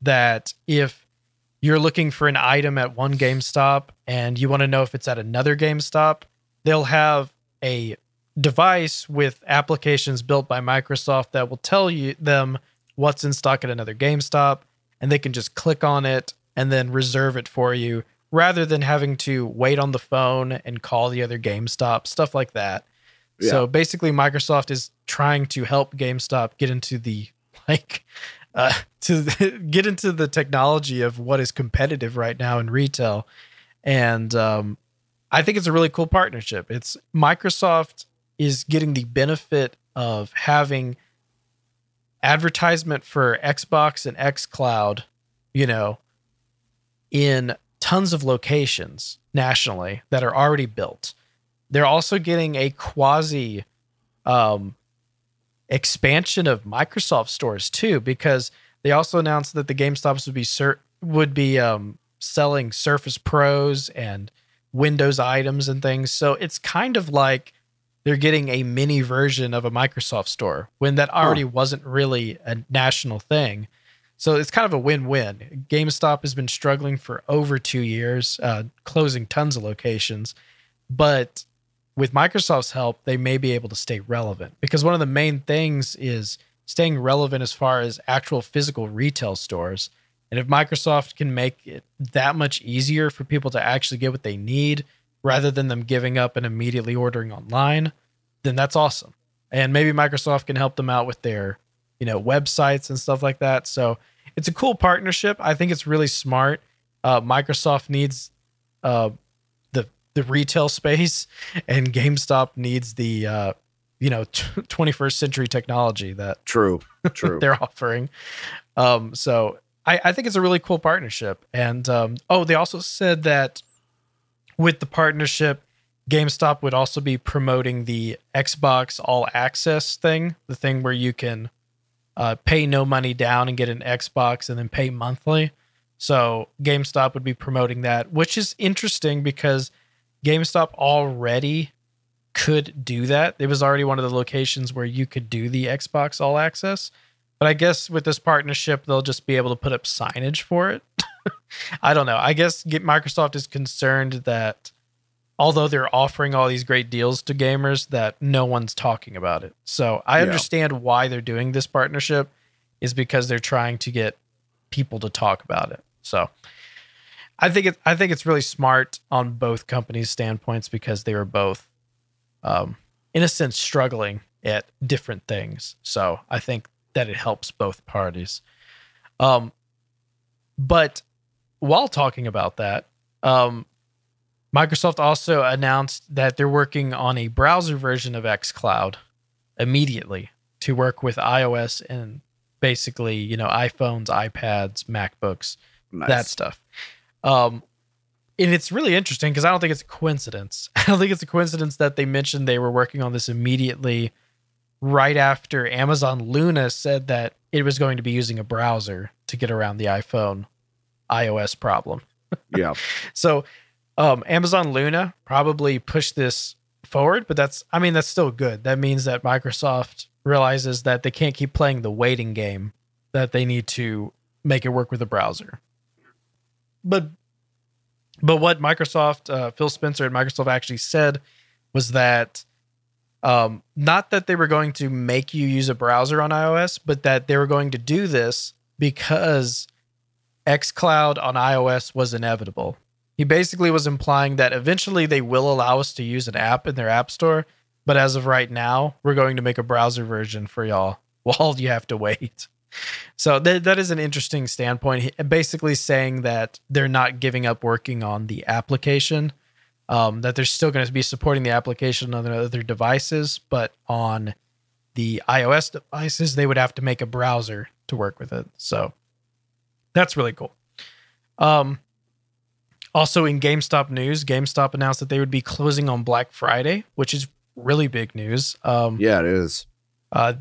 that if you're looking for an item at one GameStop and you want to know if it's at another GameStop, they'll have a device with applications built by Microsoft that will tell you them what's in stock at another GameStop and they can just click on it and then reserve it for you rather than having to wait on the phone and call the other GameStop, stuff like that. So basically Microsoft is trying to help GameStop get into the [laughs] like uh [laughs] to get into the technology of what is competitive right now in retail. And um I think it's a really cool partnership. It's Microsoft is getting the benefit of having advertisement for Xbox and xCloud, you know, in tons of locations nationally that are already built. They're also getting a quasi um, expansion of Microsoft stores too, because they also announced that the GameStops would be cer- would be um, selling Surface Pros and Windows items and things. So it's kind of like they're getting a mini version of a Microsoft store when that already wasn't really a national thing. So it's kind of a win-win. GameStop has been struggling for over two years, uh, closing tons of locations, but with Microsoft's help, they may be able to stay relevant because one of the main things is staying relevant as far as actual physical retail stores. And if Microsoft can make it that much easier for people to actually get what they need rather than them giving up and immediately ordering online, then that's awesome. And maybe Microsoft can help them out with their, you know, websites and stuff like that. So it's a cool partnership. I think it's really smart. Uh, Microsoft needs uh, the retail space, and GameStop needs the uh, you know twenty first century technology that True. [laughs] True. they're offering. Um, so I, I think it's a really cool partnership. And um, oh, they also said that with the partnership, GameStop would also be promoting the Xbox All Access thing, the thing where you can uh, pay no money down and get an Xbox and then pay monthly. So GameStop would be promoting that, which is interesting because GameStop already could do that. It was already one of the locations where you could do the Xbox All Access. But I guess with this partnership, they'll just be able to put up signage for it. [laughs] I don't know. I guess get Microsoft is concerned that although they're offering all these great deals to gamers, that no one's talking about it. So I Yeah. understand why they're doing this partnership is because they're trying to get people to talk about it. So I think it I think it's really smart on both companies' standpoints because they were both um in a sense struggling at different things. So I think that it helps both parties. Um but while talking about that, um Microsoft also announced that they're working on a browser version of xCloud immediately to work with iOS and basically, you know, iPhones, iPads, MacBooks, Nice. that stuff. Um, and it's really interesting because I don't think it's a coincidence. [laughs] I don't think it's a coincidence that they mentioned they were working on this immediately right after Amazon Luna said that it was going to be using a browser to get around the iPhone iOS problem. [laughs] yeah. So, um, Amazon Luna probably pushed this forward, but that's, I mean, that's still good. That means that Microsoft realizes that they can't keep playing the waiting game, that they need to make it work with a browser. But, but what Microsoft, uh, Phil Spencer at Microsoft actually said was that, um, not that they were going to make you use a browser on iOS, but that they were going to do this because xCloud on iOS was inevitable. He basically was implying that eventually they will allow us to use an app in their app store, but as of right now, we're going to make a browser version for y'all [laughs] while you have to wait. So that that is an interesting standpoint. Basically saying that they're not giving up working on the application, um, that they're still going to be supporting the application on other devices, but on the iOS devices, they would have to make a browser to work with it. So that's really cool. Um, also, in GameStop news, GameStop announced that they would be closing on Black Friday, which is really big news. Um, Yeah, it is. uh,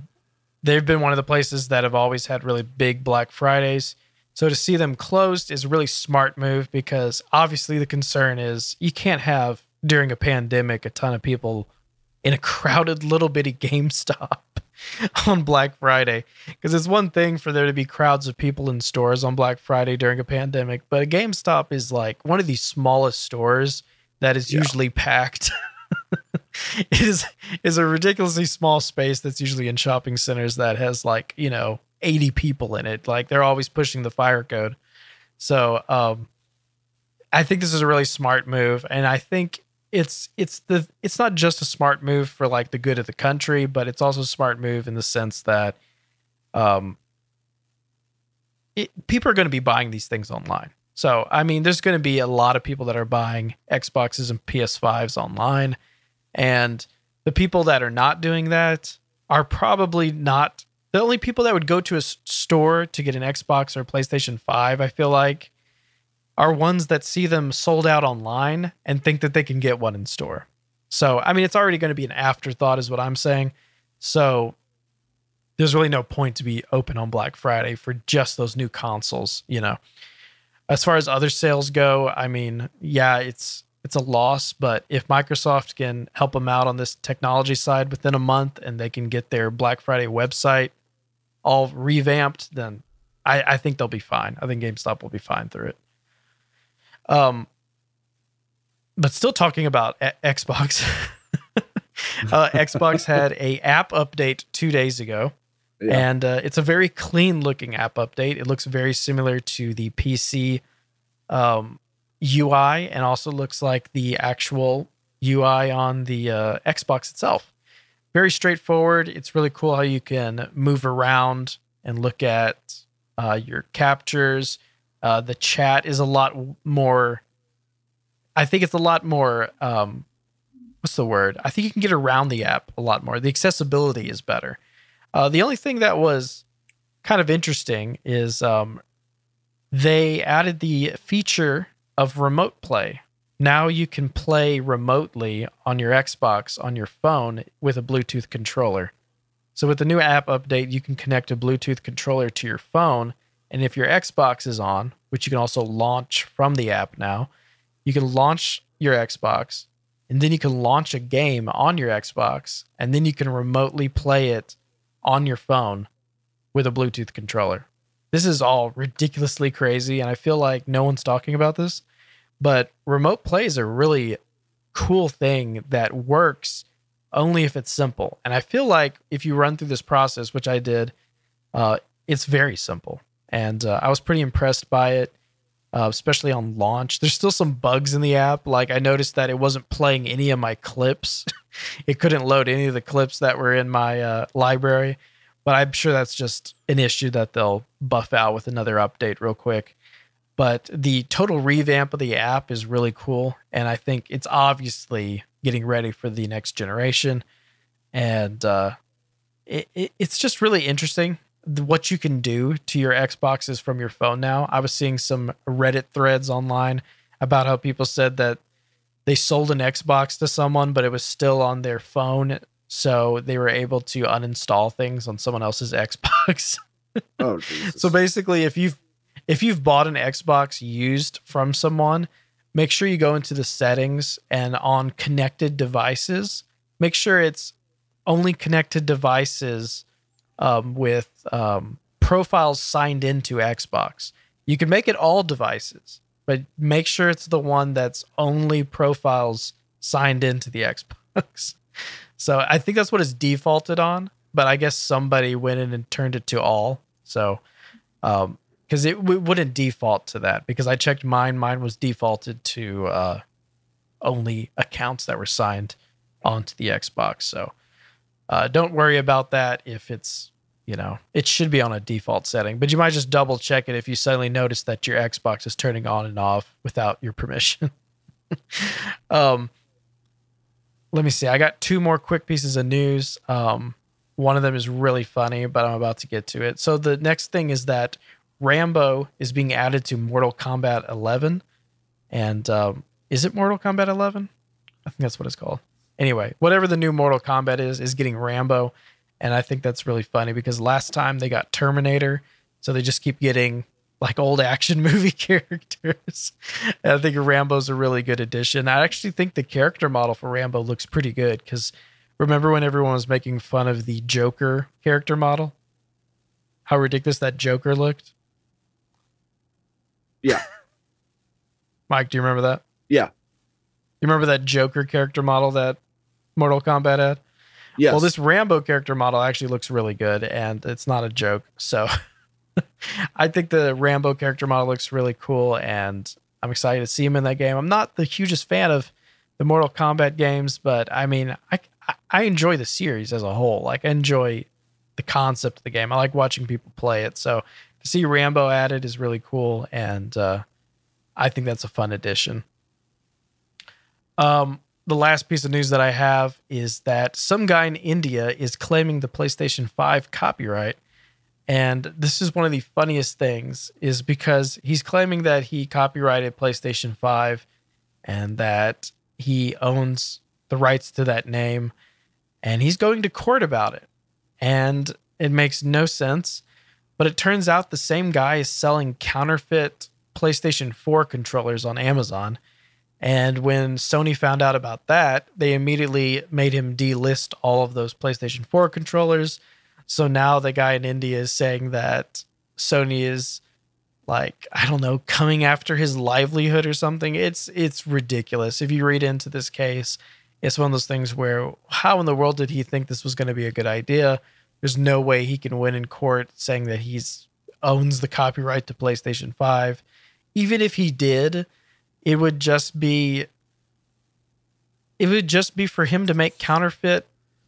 they've been one of the places that have always had really big Black Fridays. So to see them closed is a really smart move because obviously the concern is you can't have during a pandemic a ton of people in a [laughs] crowded little bitty GameStop [laughs] on Black Friday because it's one thing for there to be crowds of people in stores on Black Friday during a pandemic, but a GameStop is like one of the smallest stores that is Yeah. usually packed. [laughs] it is is a ridiculously small space that's usually in shopping centers that has like you know 80 people in it. Like they're always pushing the fire code. So um i think this is a really smart move and i think it's it's the it's not just a smart move for like the good of the country but it's also a smart move in the sense that um it, people are going to be buying these things online. So i mean there's going to be a lot of people that are buying xboxes and ps5s online and the people that are not doing that are probably not the only people that would go to a store to get an Xbox or PlayStation 5, I feel like, are ones that see them sold out online and think that they can get one in store. So, I mean, it's already going to be an afterthought, is what I'm saying. So, there's really no point to be open on Black Friday for just those new consoles, you know. As far as other sales go, I mean, yeah, it's it's a loss, but if Microsoft can help them out on this technology side within a month and they can get their Black Friday website all revamped, then I, I think they'll be fine. I think GameStop will be fine through it. Um, but still talking about E- Xbox, [laughs] uh, [laughs] Xbox had a app update two days ago, Yeah. and uh, it's a very clean looking app update. It looks very similar to the PC um, UI, and also looks like the actual UI on the uh, Xbox itself. Very straightforward. It's really cool how you can move around and look at uh, your captures. Uh, the chat is a lot more. I think it's a lot more. Um, what's the word? I think you can get around the app a lot more. The accessibility is better. Uh, the only thing that was kind of interesting is um, they added the feature of remote play. Now you can play remotely on your Xbox on your phone with a Bluetooth controller. So with the new app update, you can connect a Bluetooth controller to your phone, and if your Xbox is on, which you can also launch from the app now, you can launch your Xbox, and then you can launch a game on your Xbox, and then you can remotely play it on your phone with a Bluetooth controller. This is all ridiculously crazy, and I feel like no one's talking about this. But remote play is a really cool thing that works only if it's simple. And I feel like if you run through this process, which I did, uh, it's very simple. And uh, I was pretty impressed by it, uh, especially on launch. There's still some bugs in the app. Like I noticed that it wasn't playing any of my clips, [laughs] it couldn't load any of the clips that were in my uh, library. But I'm sure that's just an issue that they'll buff out with another update real quick. But the total revamp of the app is really cool and i think it's obviously getting ready for the next generation. And uh, it, it, it's just really interesting what you can do to your xboxes from your phone now. I was seeing some reddit threads online about how people said that they sold an xbox to someone but it was still on their phone so they were able to uninstall things on someone else's [laughs] xbox Oh, Jesus. so basically, if you've if you've bought an Xbox used from someone, make sure you go into the settings and on connected devices, make sure it's only connected devices um, with um, profiles signed into Xbox. You can make it all devices, but make sure it's the one that's only profiles signed into the Xbox. [laughs] So I think that's what it's defaulted on, but I guess somebody went in and turned it to all. So, um, because it w- wouldn't default to that because I checked mine. Mine was defaulted to uh, only accounts that were signed onto the Xbox. So uh, don't worry about that if it's you know it should be on a default setting, but you might just double check it if you suddenly notice that your Xbox is turning on and off without your permission. [laughs] um, let me see. I got two more quick pieces of news. Um, one of them is really funny, but I'm about to get to it. So the next thing is that Rambo is being added to Mortal Kombat 11, and um, is it Mortal Kombat 11? I think that's what it's called. Anyway, whatever the new Mortal Kombat is, is getting Rambo, and I think that's really funny because last time they got Terminator, so they just keep getting like old action [laughs] movie characters. I think Rambo's a really good addition. I actually think the character model for Rambo looks pretty good because remember when everyone was making fun of the Joker character model? How ridiculous that Joker looked. Yeah. [laughs] Mike, do you remember that? Yeah. You remember that Joker character model that Mortal Kombat had? Yes. Well, this Rambo character model actually looks really good and it's not a joke. So [laughs] [laughs] I think the Rambo character model looks really cool and I'm excited to see him in that game. I'm not the hugest fan of the Mortal Kombat games, but I mean, I, I enjoy the series as a whole. Like, I enjoy the concept of the game. I like watching people play it. So to see Rambo added is really cool. And uh, I think that's a fun addition. Um, the last piece of news that I have is that some guy in India is claiming the PlayStation 5 copyright. And this is one of the funniest things is because he's claiming that he copyrighted PlayStation 5 and that he owns the rights to that name and he's going to court about it. And it makes no sense, but it turns out the same guy is selling counterfeit PlayStation 4 controllers on Amazon. And when Sony found out about that, they immediately made him delist all of those PlayStation 4 controllers. So now the guy in India is saying that Sony is like, I don't know, coming after his livelihood or something. It's it's ridiculous. If you read into this case, it's one of those things where how in the world did he think this was going to be a good idea? There's no way he can win in court saying that he's owns the copyright to PlayStation 5. Even if he did, it would just be it would just be for him to make counterfeit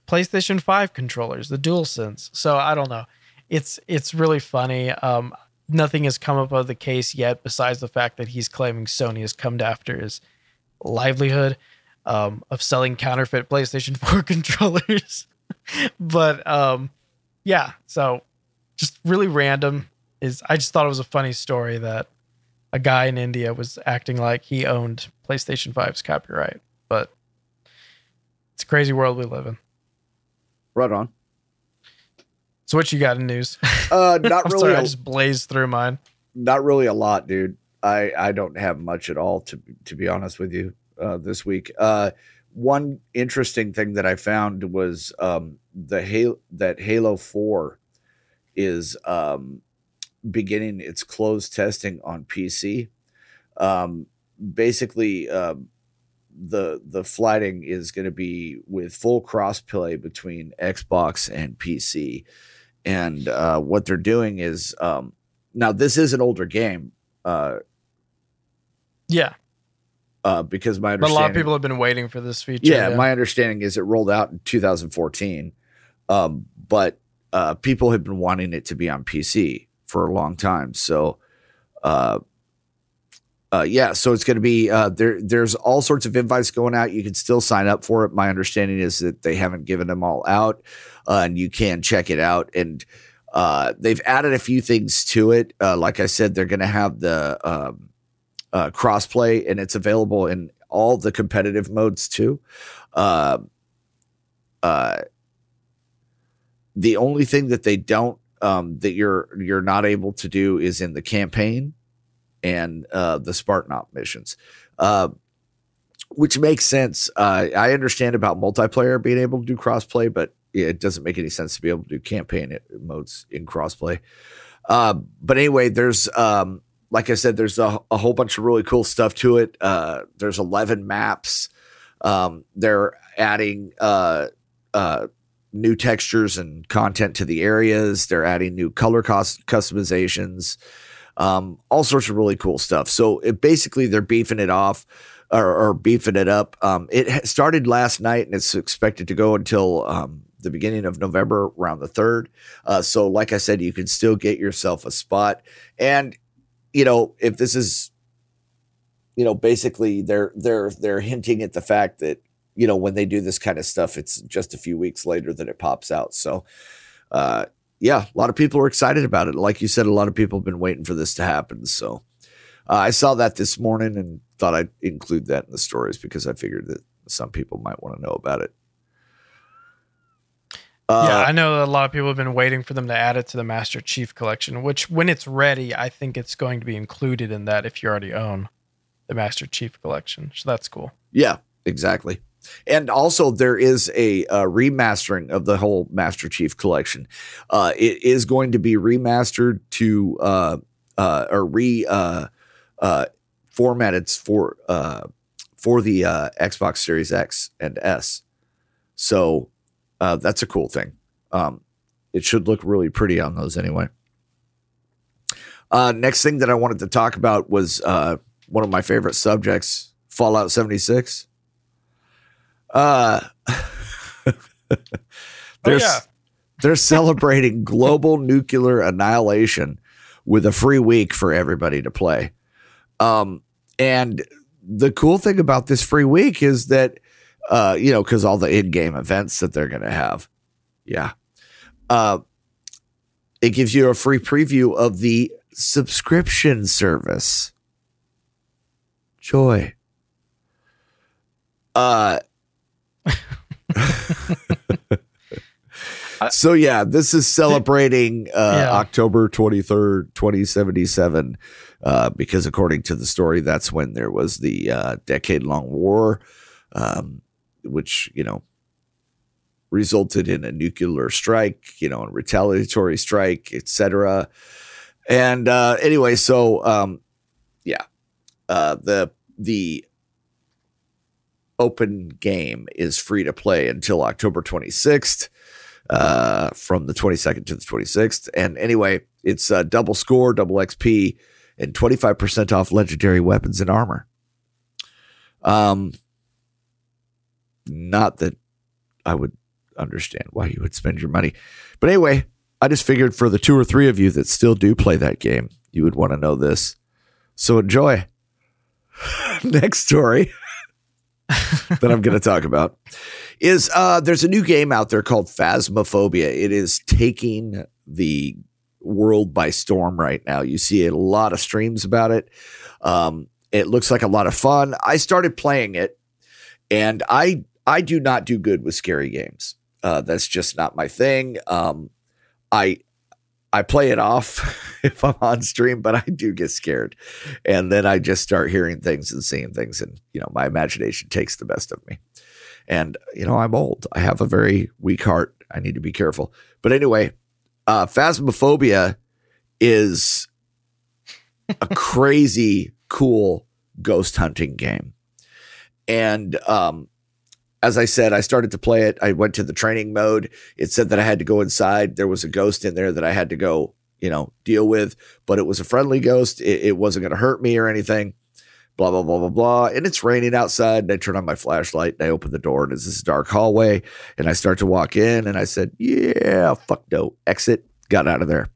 PlayStation 5 controllers, the DualSense. So I don't know. It's it's really funny. Um nothing has come up of the case yet besides the fact that he's claiming Sony has come after his livelihood um, of selling counterfeit PlayStation [laughs] 4 controllers. [laughs] but um, yeah, so just really random is I just thought it was a funny story that a guy in India was acting like he owned PlayStation 5's copyright. But it's a crazy world we live in. Right on. So what you got in news? Uh, not [laughs] really. sorry, a- I just blazed through mine. not really a lot, dude. I I don't have much at all to to be honest with you uh, this week. Uh, one interesting thing that I found was um, the Halo that Halo Four is um, beginning its closed testing on PC. Um, basically, uh, the the flighting is going to be with full crossplay between Xbox and PC, and uh, what they're doing is um, now this is an older game. Uh, Yeah, uh, because my but a lot of people have been waiting for this feature. yeah, my understanding is it rolled out in 2014, um, but uh, people have been wanting it to be on PC for a long time. So, uh, yeah, so it's going to be uh, there. There's all sorts of invites going out. You can still sign up for it. My understanding is that they haven't given them all out, uh, and you can check it out. And uh, they've added a few things to it. Uh, like I said, they're going to have the um, uh, crossplay, and it's available in all the competitive modes too. Uh, the only thing that they don't um, that you're you're not able to do is in the campaign and uh, the Spartan op missions, uh, which makes sense. Uh, I understand about multiplayer being able to do crossplay, but it doesn't make any sense to be able to do campaign modes in crossplay. Uh, but anyway, there's um, like I said, there's a, a whole bunch of really cool stuff to it. Uh, there's 11 maps. Um, they're adding uh, uh, new textures and content to the areas. They're adding new color cos- customizations, um, all sorts of really cool stuff. So it basically they're beefing it off or, or beefing it up. Um, it started last night and it's expected to go until um, the beginning of November, around the third. Uh, so, like I said, you can still get yourself a spot. And you know, if this is, you know, basically they're they're they're hinting at the fact that you know when they do this kind of stuff, it's just a few weeks later that it pops out. So, uh, yeah, a lot of people are excited about it. Like you said, a lot of people have been waiting for this to happen. So, uh, I saw that this morning and thought I'd include that in the stories because I figured that some people might want to know about it. Uh, yeah, I know a lot of people have been waiting for them to add it to the Master Chief collection, which when it's ready, I think it's going to be included in that if you already own the Master Chief collection. So that's cool. Yeah, exactly. And also, there is a remastering of the whole Master Chief collection. Uh, it is going to be remastered to uh, uh, or re uh, uh, formatted for for the Xbox Series X and S. So that's a cool thing. Um, it should look really pretty on those anyway. Next thing that I wanted to talk about was one of my favorite subjects, Fallout 76. Uh, [laughs] they're, yeah. they're celebrating [laughs] global nuclear annihilation with a free week for everybody to play. Um, and the cool thing about this free week is that, uh, you know, because all the in-game events that they're going to have, yeah, uh, it gives you a free preview of the subscription service. Joy. Uh [laughs] so yeah, this is celebrating uh, Yeah. October 23rd, 2077 uh, because according to the story that's when there was the uh, decade-long war um, which, you know, resulted in a nuclear strike, you know, a retaliatory strike, etc. And uh anyway, so um yeah. Uh the the open game is free to play until October 26th. Uh from the 22nd to the 26th. And anyway, it's uh double score, double XP and 25% off legendary weapons and armor. Um not that I would understand why you would spend your money. But anyway, I just figured for the two or three of you that still do play that game, you would want to know this. So enjoy. [laughs] Next story [laughs] [laughs] that I'm going to talk about is uh, there's a new game out there called Phasmophobia. It is taking the world by storm right now. You see a lot of streams about it. Um, it looks like a lot of fun. I started playing it, and I I do not do good with scary games. Uh, that's just not my thing. Um, I I play it off [laughs] if I'm on stream, but I do get scared, and then I just start hearing things and seeing things, and you know my imagination takes the best of me. And you know, I'm old. I have a very weak heart. I need to be careful. But anyway, uh, Phasmophobia is a [laughs] crazy cool ghost hunting game. And um, as I said, I started to play it. I went to the training mode. It said that I had to go inside. There was a ghost in there that I had to go, you know, deal with, but it was a friendly ghost. It, it wasn't going to hurt me or anything. Blah, blah, blah, blah, blah. And it's raining outside. And I turn on my flashlight and I open the door and it's this dark hallway. And I start to walk in and I said, yeah, fuck no. Exit, got out of there.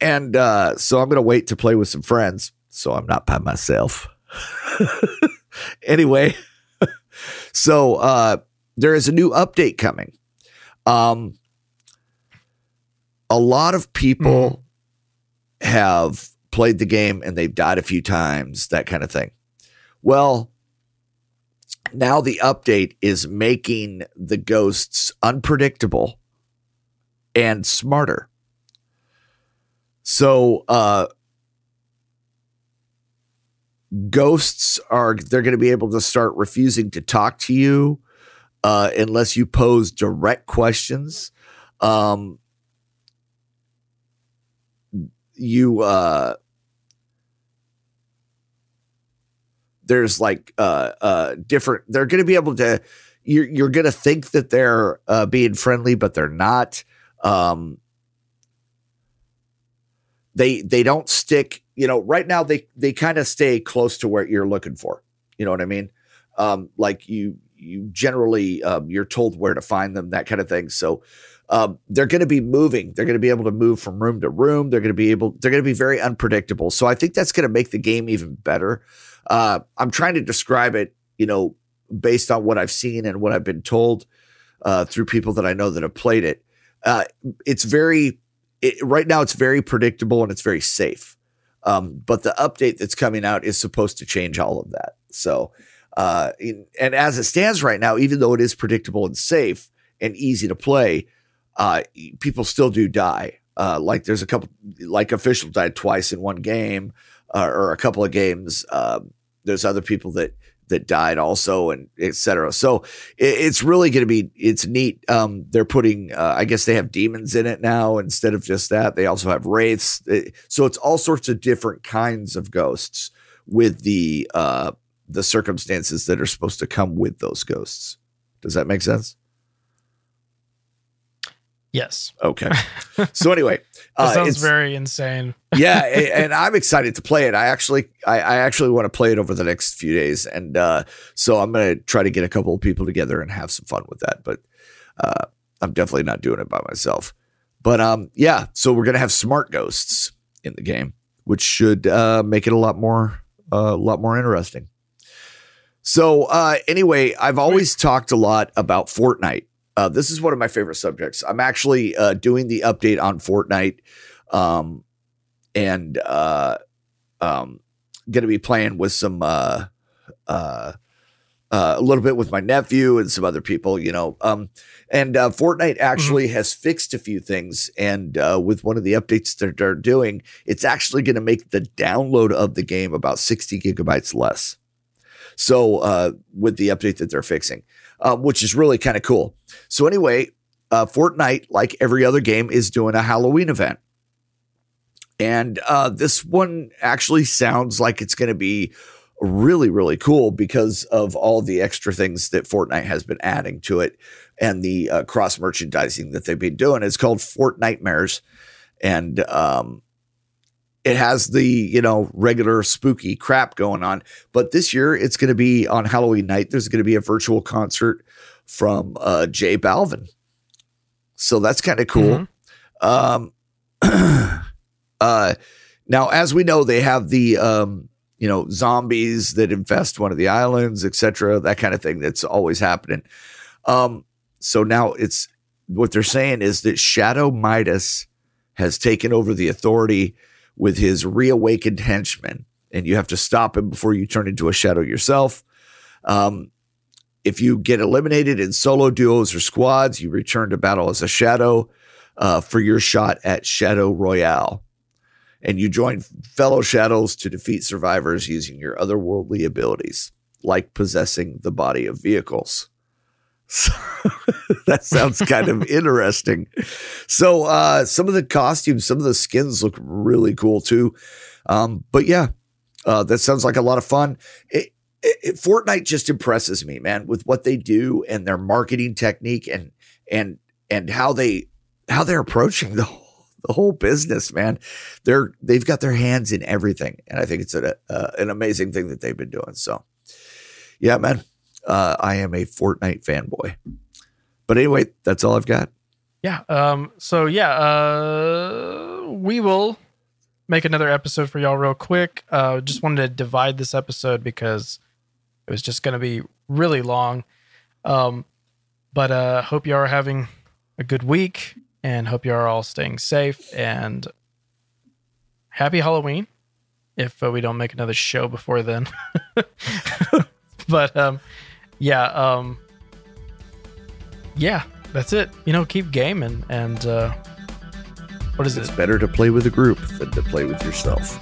And uh, so I'm going to wait to play with some friends. So I'm not by myself. [laughs] anyway, so uh, there is a new update coming. Um, a lot of people have played the game and they've died a few times, that kind of thing. Well, now the update is making the ghosts unpredictable and smarter. So, uh, ghosts are they're going to be able to start refusing to talk to you uh, unless you pose direct questions. Um, you uh, there's like uh, uh, different. They're going to be able to. You're you're going to think that they're uh, being friendly, but they're not. Um, they they don't stick you know right now they they kind of stay close to where you're looking for you know what i mean? Um like you you generally um, you're told where to find them that kind of thing. So um, they're going to be moving. They're going to be able to move from room to room. They're going to be able they're going to be very unpredictable. So i think that's going to make the game even better. Uh, i'm trying to describe it you know based on what i've seen and what i've been told uh, through people that i know that have played it. Uh, it's very it, right now it's very predictable and it's very safe. Um, but the update that's coming out is supposed to change all of that. So, uh, in, and as it stands right now, even though it is predictable and safe and easy to play, uh, people still do die. Uh, like there's a couple, like official died twice in one game, uh, or a couple of games. Um, there's other people that that died also and etc so it, it's really going to be it's neat um, they're putting uh, i guess they have demons in it now instead of just that. They also have wraiths. It, so it's all sorts of different kinds of ghosts with the uh, the circumstances that are supposed to come with those ghosts. Does that make sense Yes. okay so anyway [laughs] That uh, sounds it's- very insane. [laughs] yeah, [laughs] and I'm excited to play it. I actually, I, I actually want to play it over the next few days, and uh, so I'm going to try to get a couple of people together and have some fun with that. But uh, I'm definitely not doing it by myself. But um, yeah, so we're going to have smart ghosts in the game, which should uh, make it a lot more, uh, a lot more interesting. So uh, anyway, I've always talked a lot about Fortnite. Uh, this is one of my favorite subjects. I'm actually uh, doing the update on Fortnite. Um, and uh um gonna be playing with some uh uh uh, a little bit with my nephew and some other people, you know. Um, and uh, Fortnite actually has fixed a few things, and uh, with one of the updates that they're doing, it's actually going to make the download of the game about sixty gigabytes less. So, uh, with the update that they're fixing, uh, which is really kind of cool. So, anyway, uh, Fortnite, like every other game, is doing a Halloween event. And uh, this one actually sounds like it's going to be really, really cool because of all the extra things that Fortnite has been adding to it and the uh, cross merchandising that they've been doing. It's called Fortnitemares. And um, it has the, you know, regular spooky crap going on. But this year it's going to be on Halloween night. There's going to be a virtual concert from uh, J Balvin. So that's kind of cool. Um, [clears throat] uh, now, as we know, they have the um, you know zombies that infest one of the islands, etc. That kind of thing that's always happening. Um, so now it's what they're saying is that Shadow Midas has taken over the authority with his reawakened henchmen, and you have to stop him before you turn into a shadow yourself. Um, if you get eliminated in solo duos or squads, you return to battle as a shadow uh, for your shot at Shadow Royale. And you join fellow shadows to defeat survivors using your otherworldly abilities, like possessing the body of vehicles. So [laughs] that sounds kind of [laughs] interesting. So uh, some of the costumes, some of the skins look really cool too. Um, but yeah, uh, that sounds like a lot of fun. It, it, it, Fortnite just impresses me, man, with what they do and their marketing technique and and and how they how they're approaching [laughs] the whole, the whole business, man. They're they've got their hands in everything, and I think it's a, uh, an amazing thing that they've been doing. So, yeah, man, uh, I am a Fortnite fanboy. But anyway, that's all I've got. Yeah. Um. So yeah. Uh. We will make another episode for y'all real quick. Uh. Just wanted to divide this episode because it was just going to be really long. Um. But uh. Hope you are having a good week and hope you are all staying safe and happy Halloween. If uh, we don't make another show before then, [laughs] but um, yeah, um, yeah, that's it. You know, keep gaming and uh, what is It's it? It's better to play with a group than to play with yourself.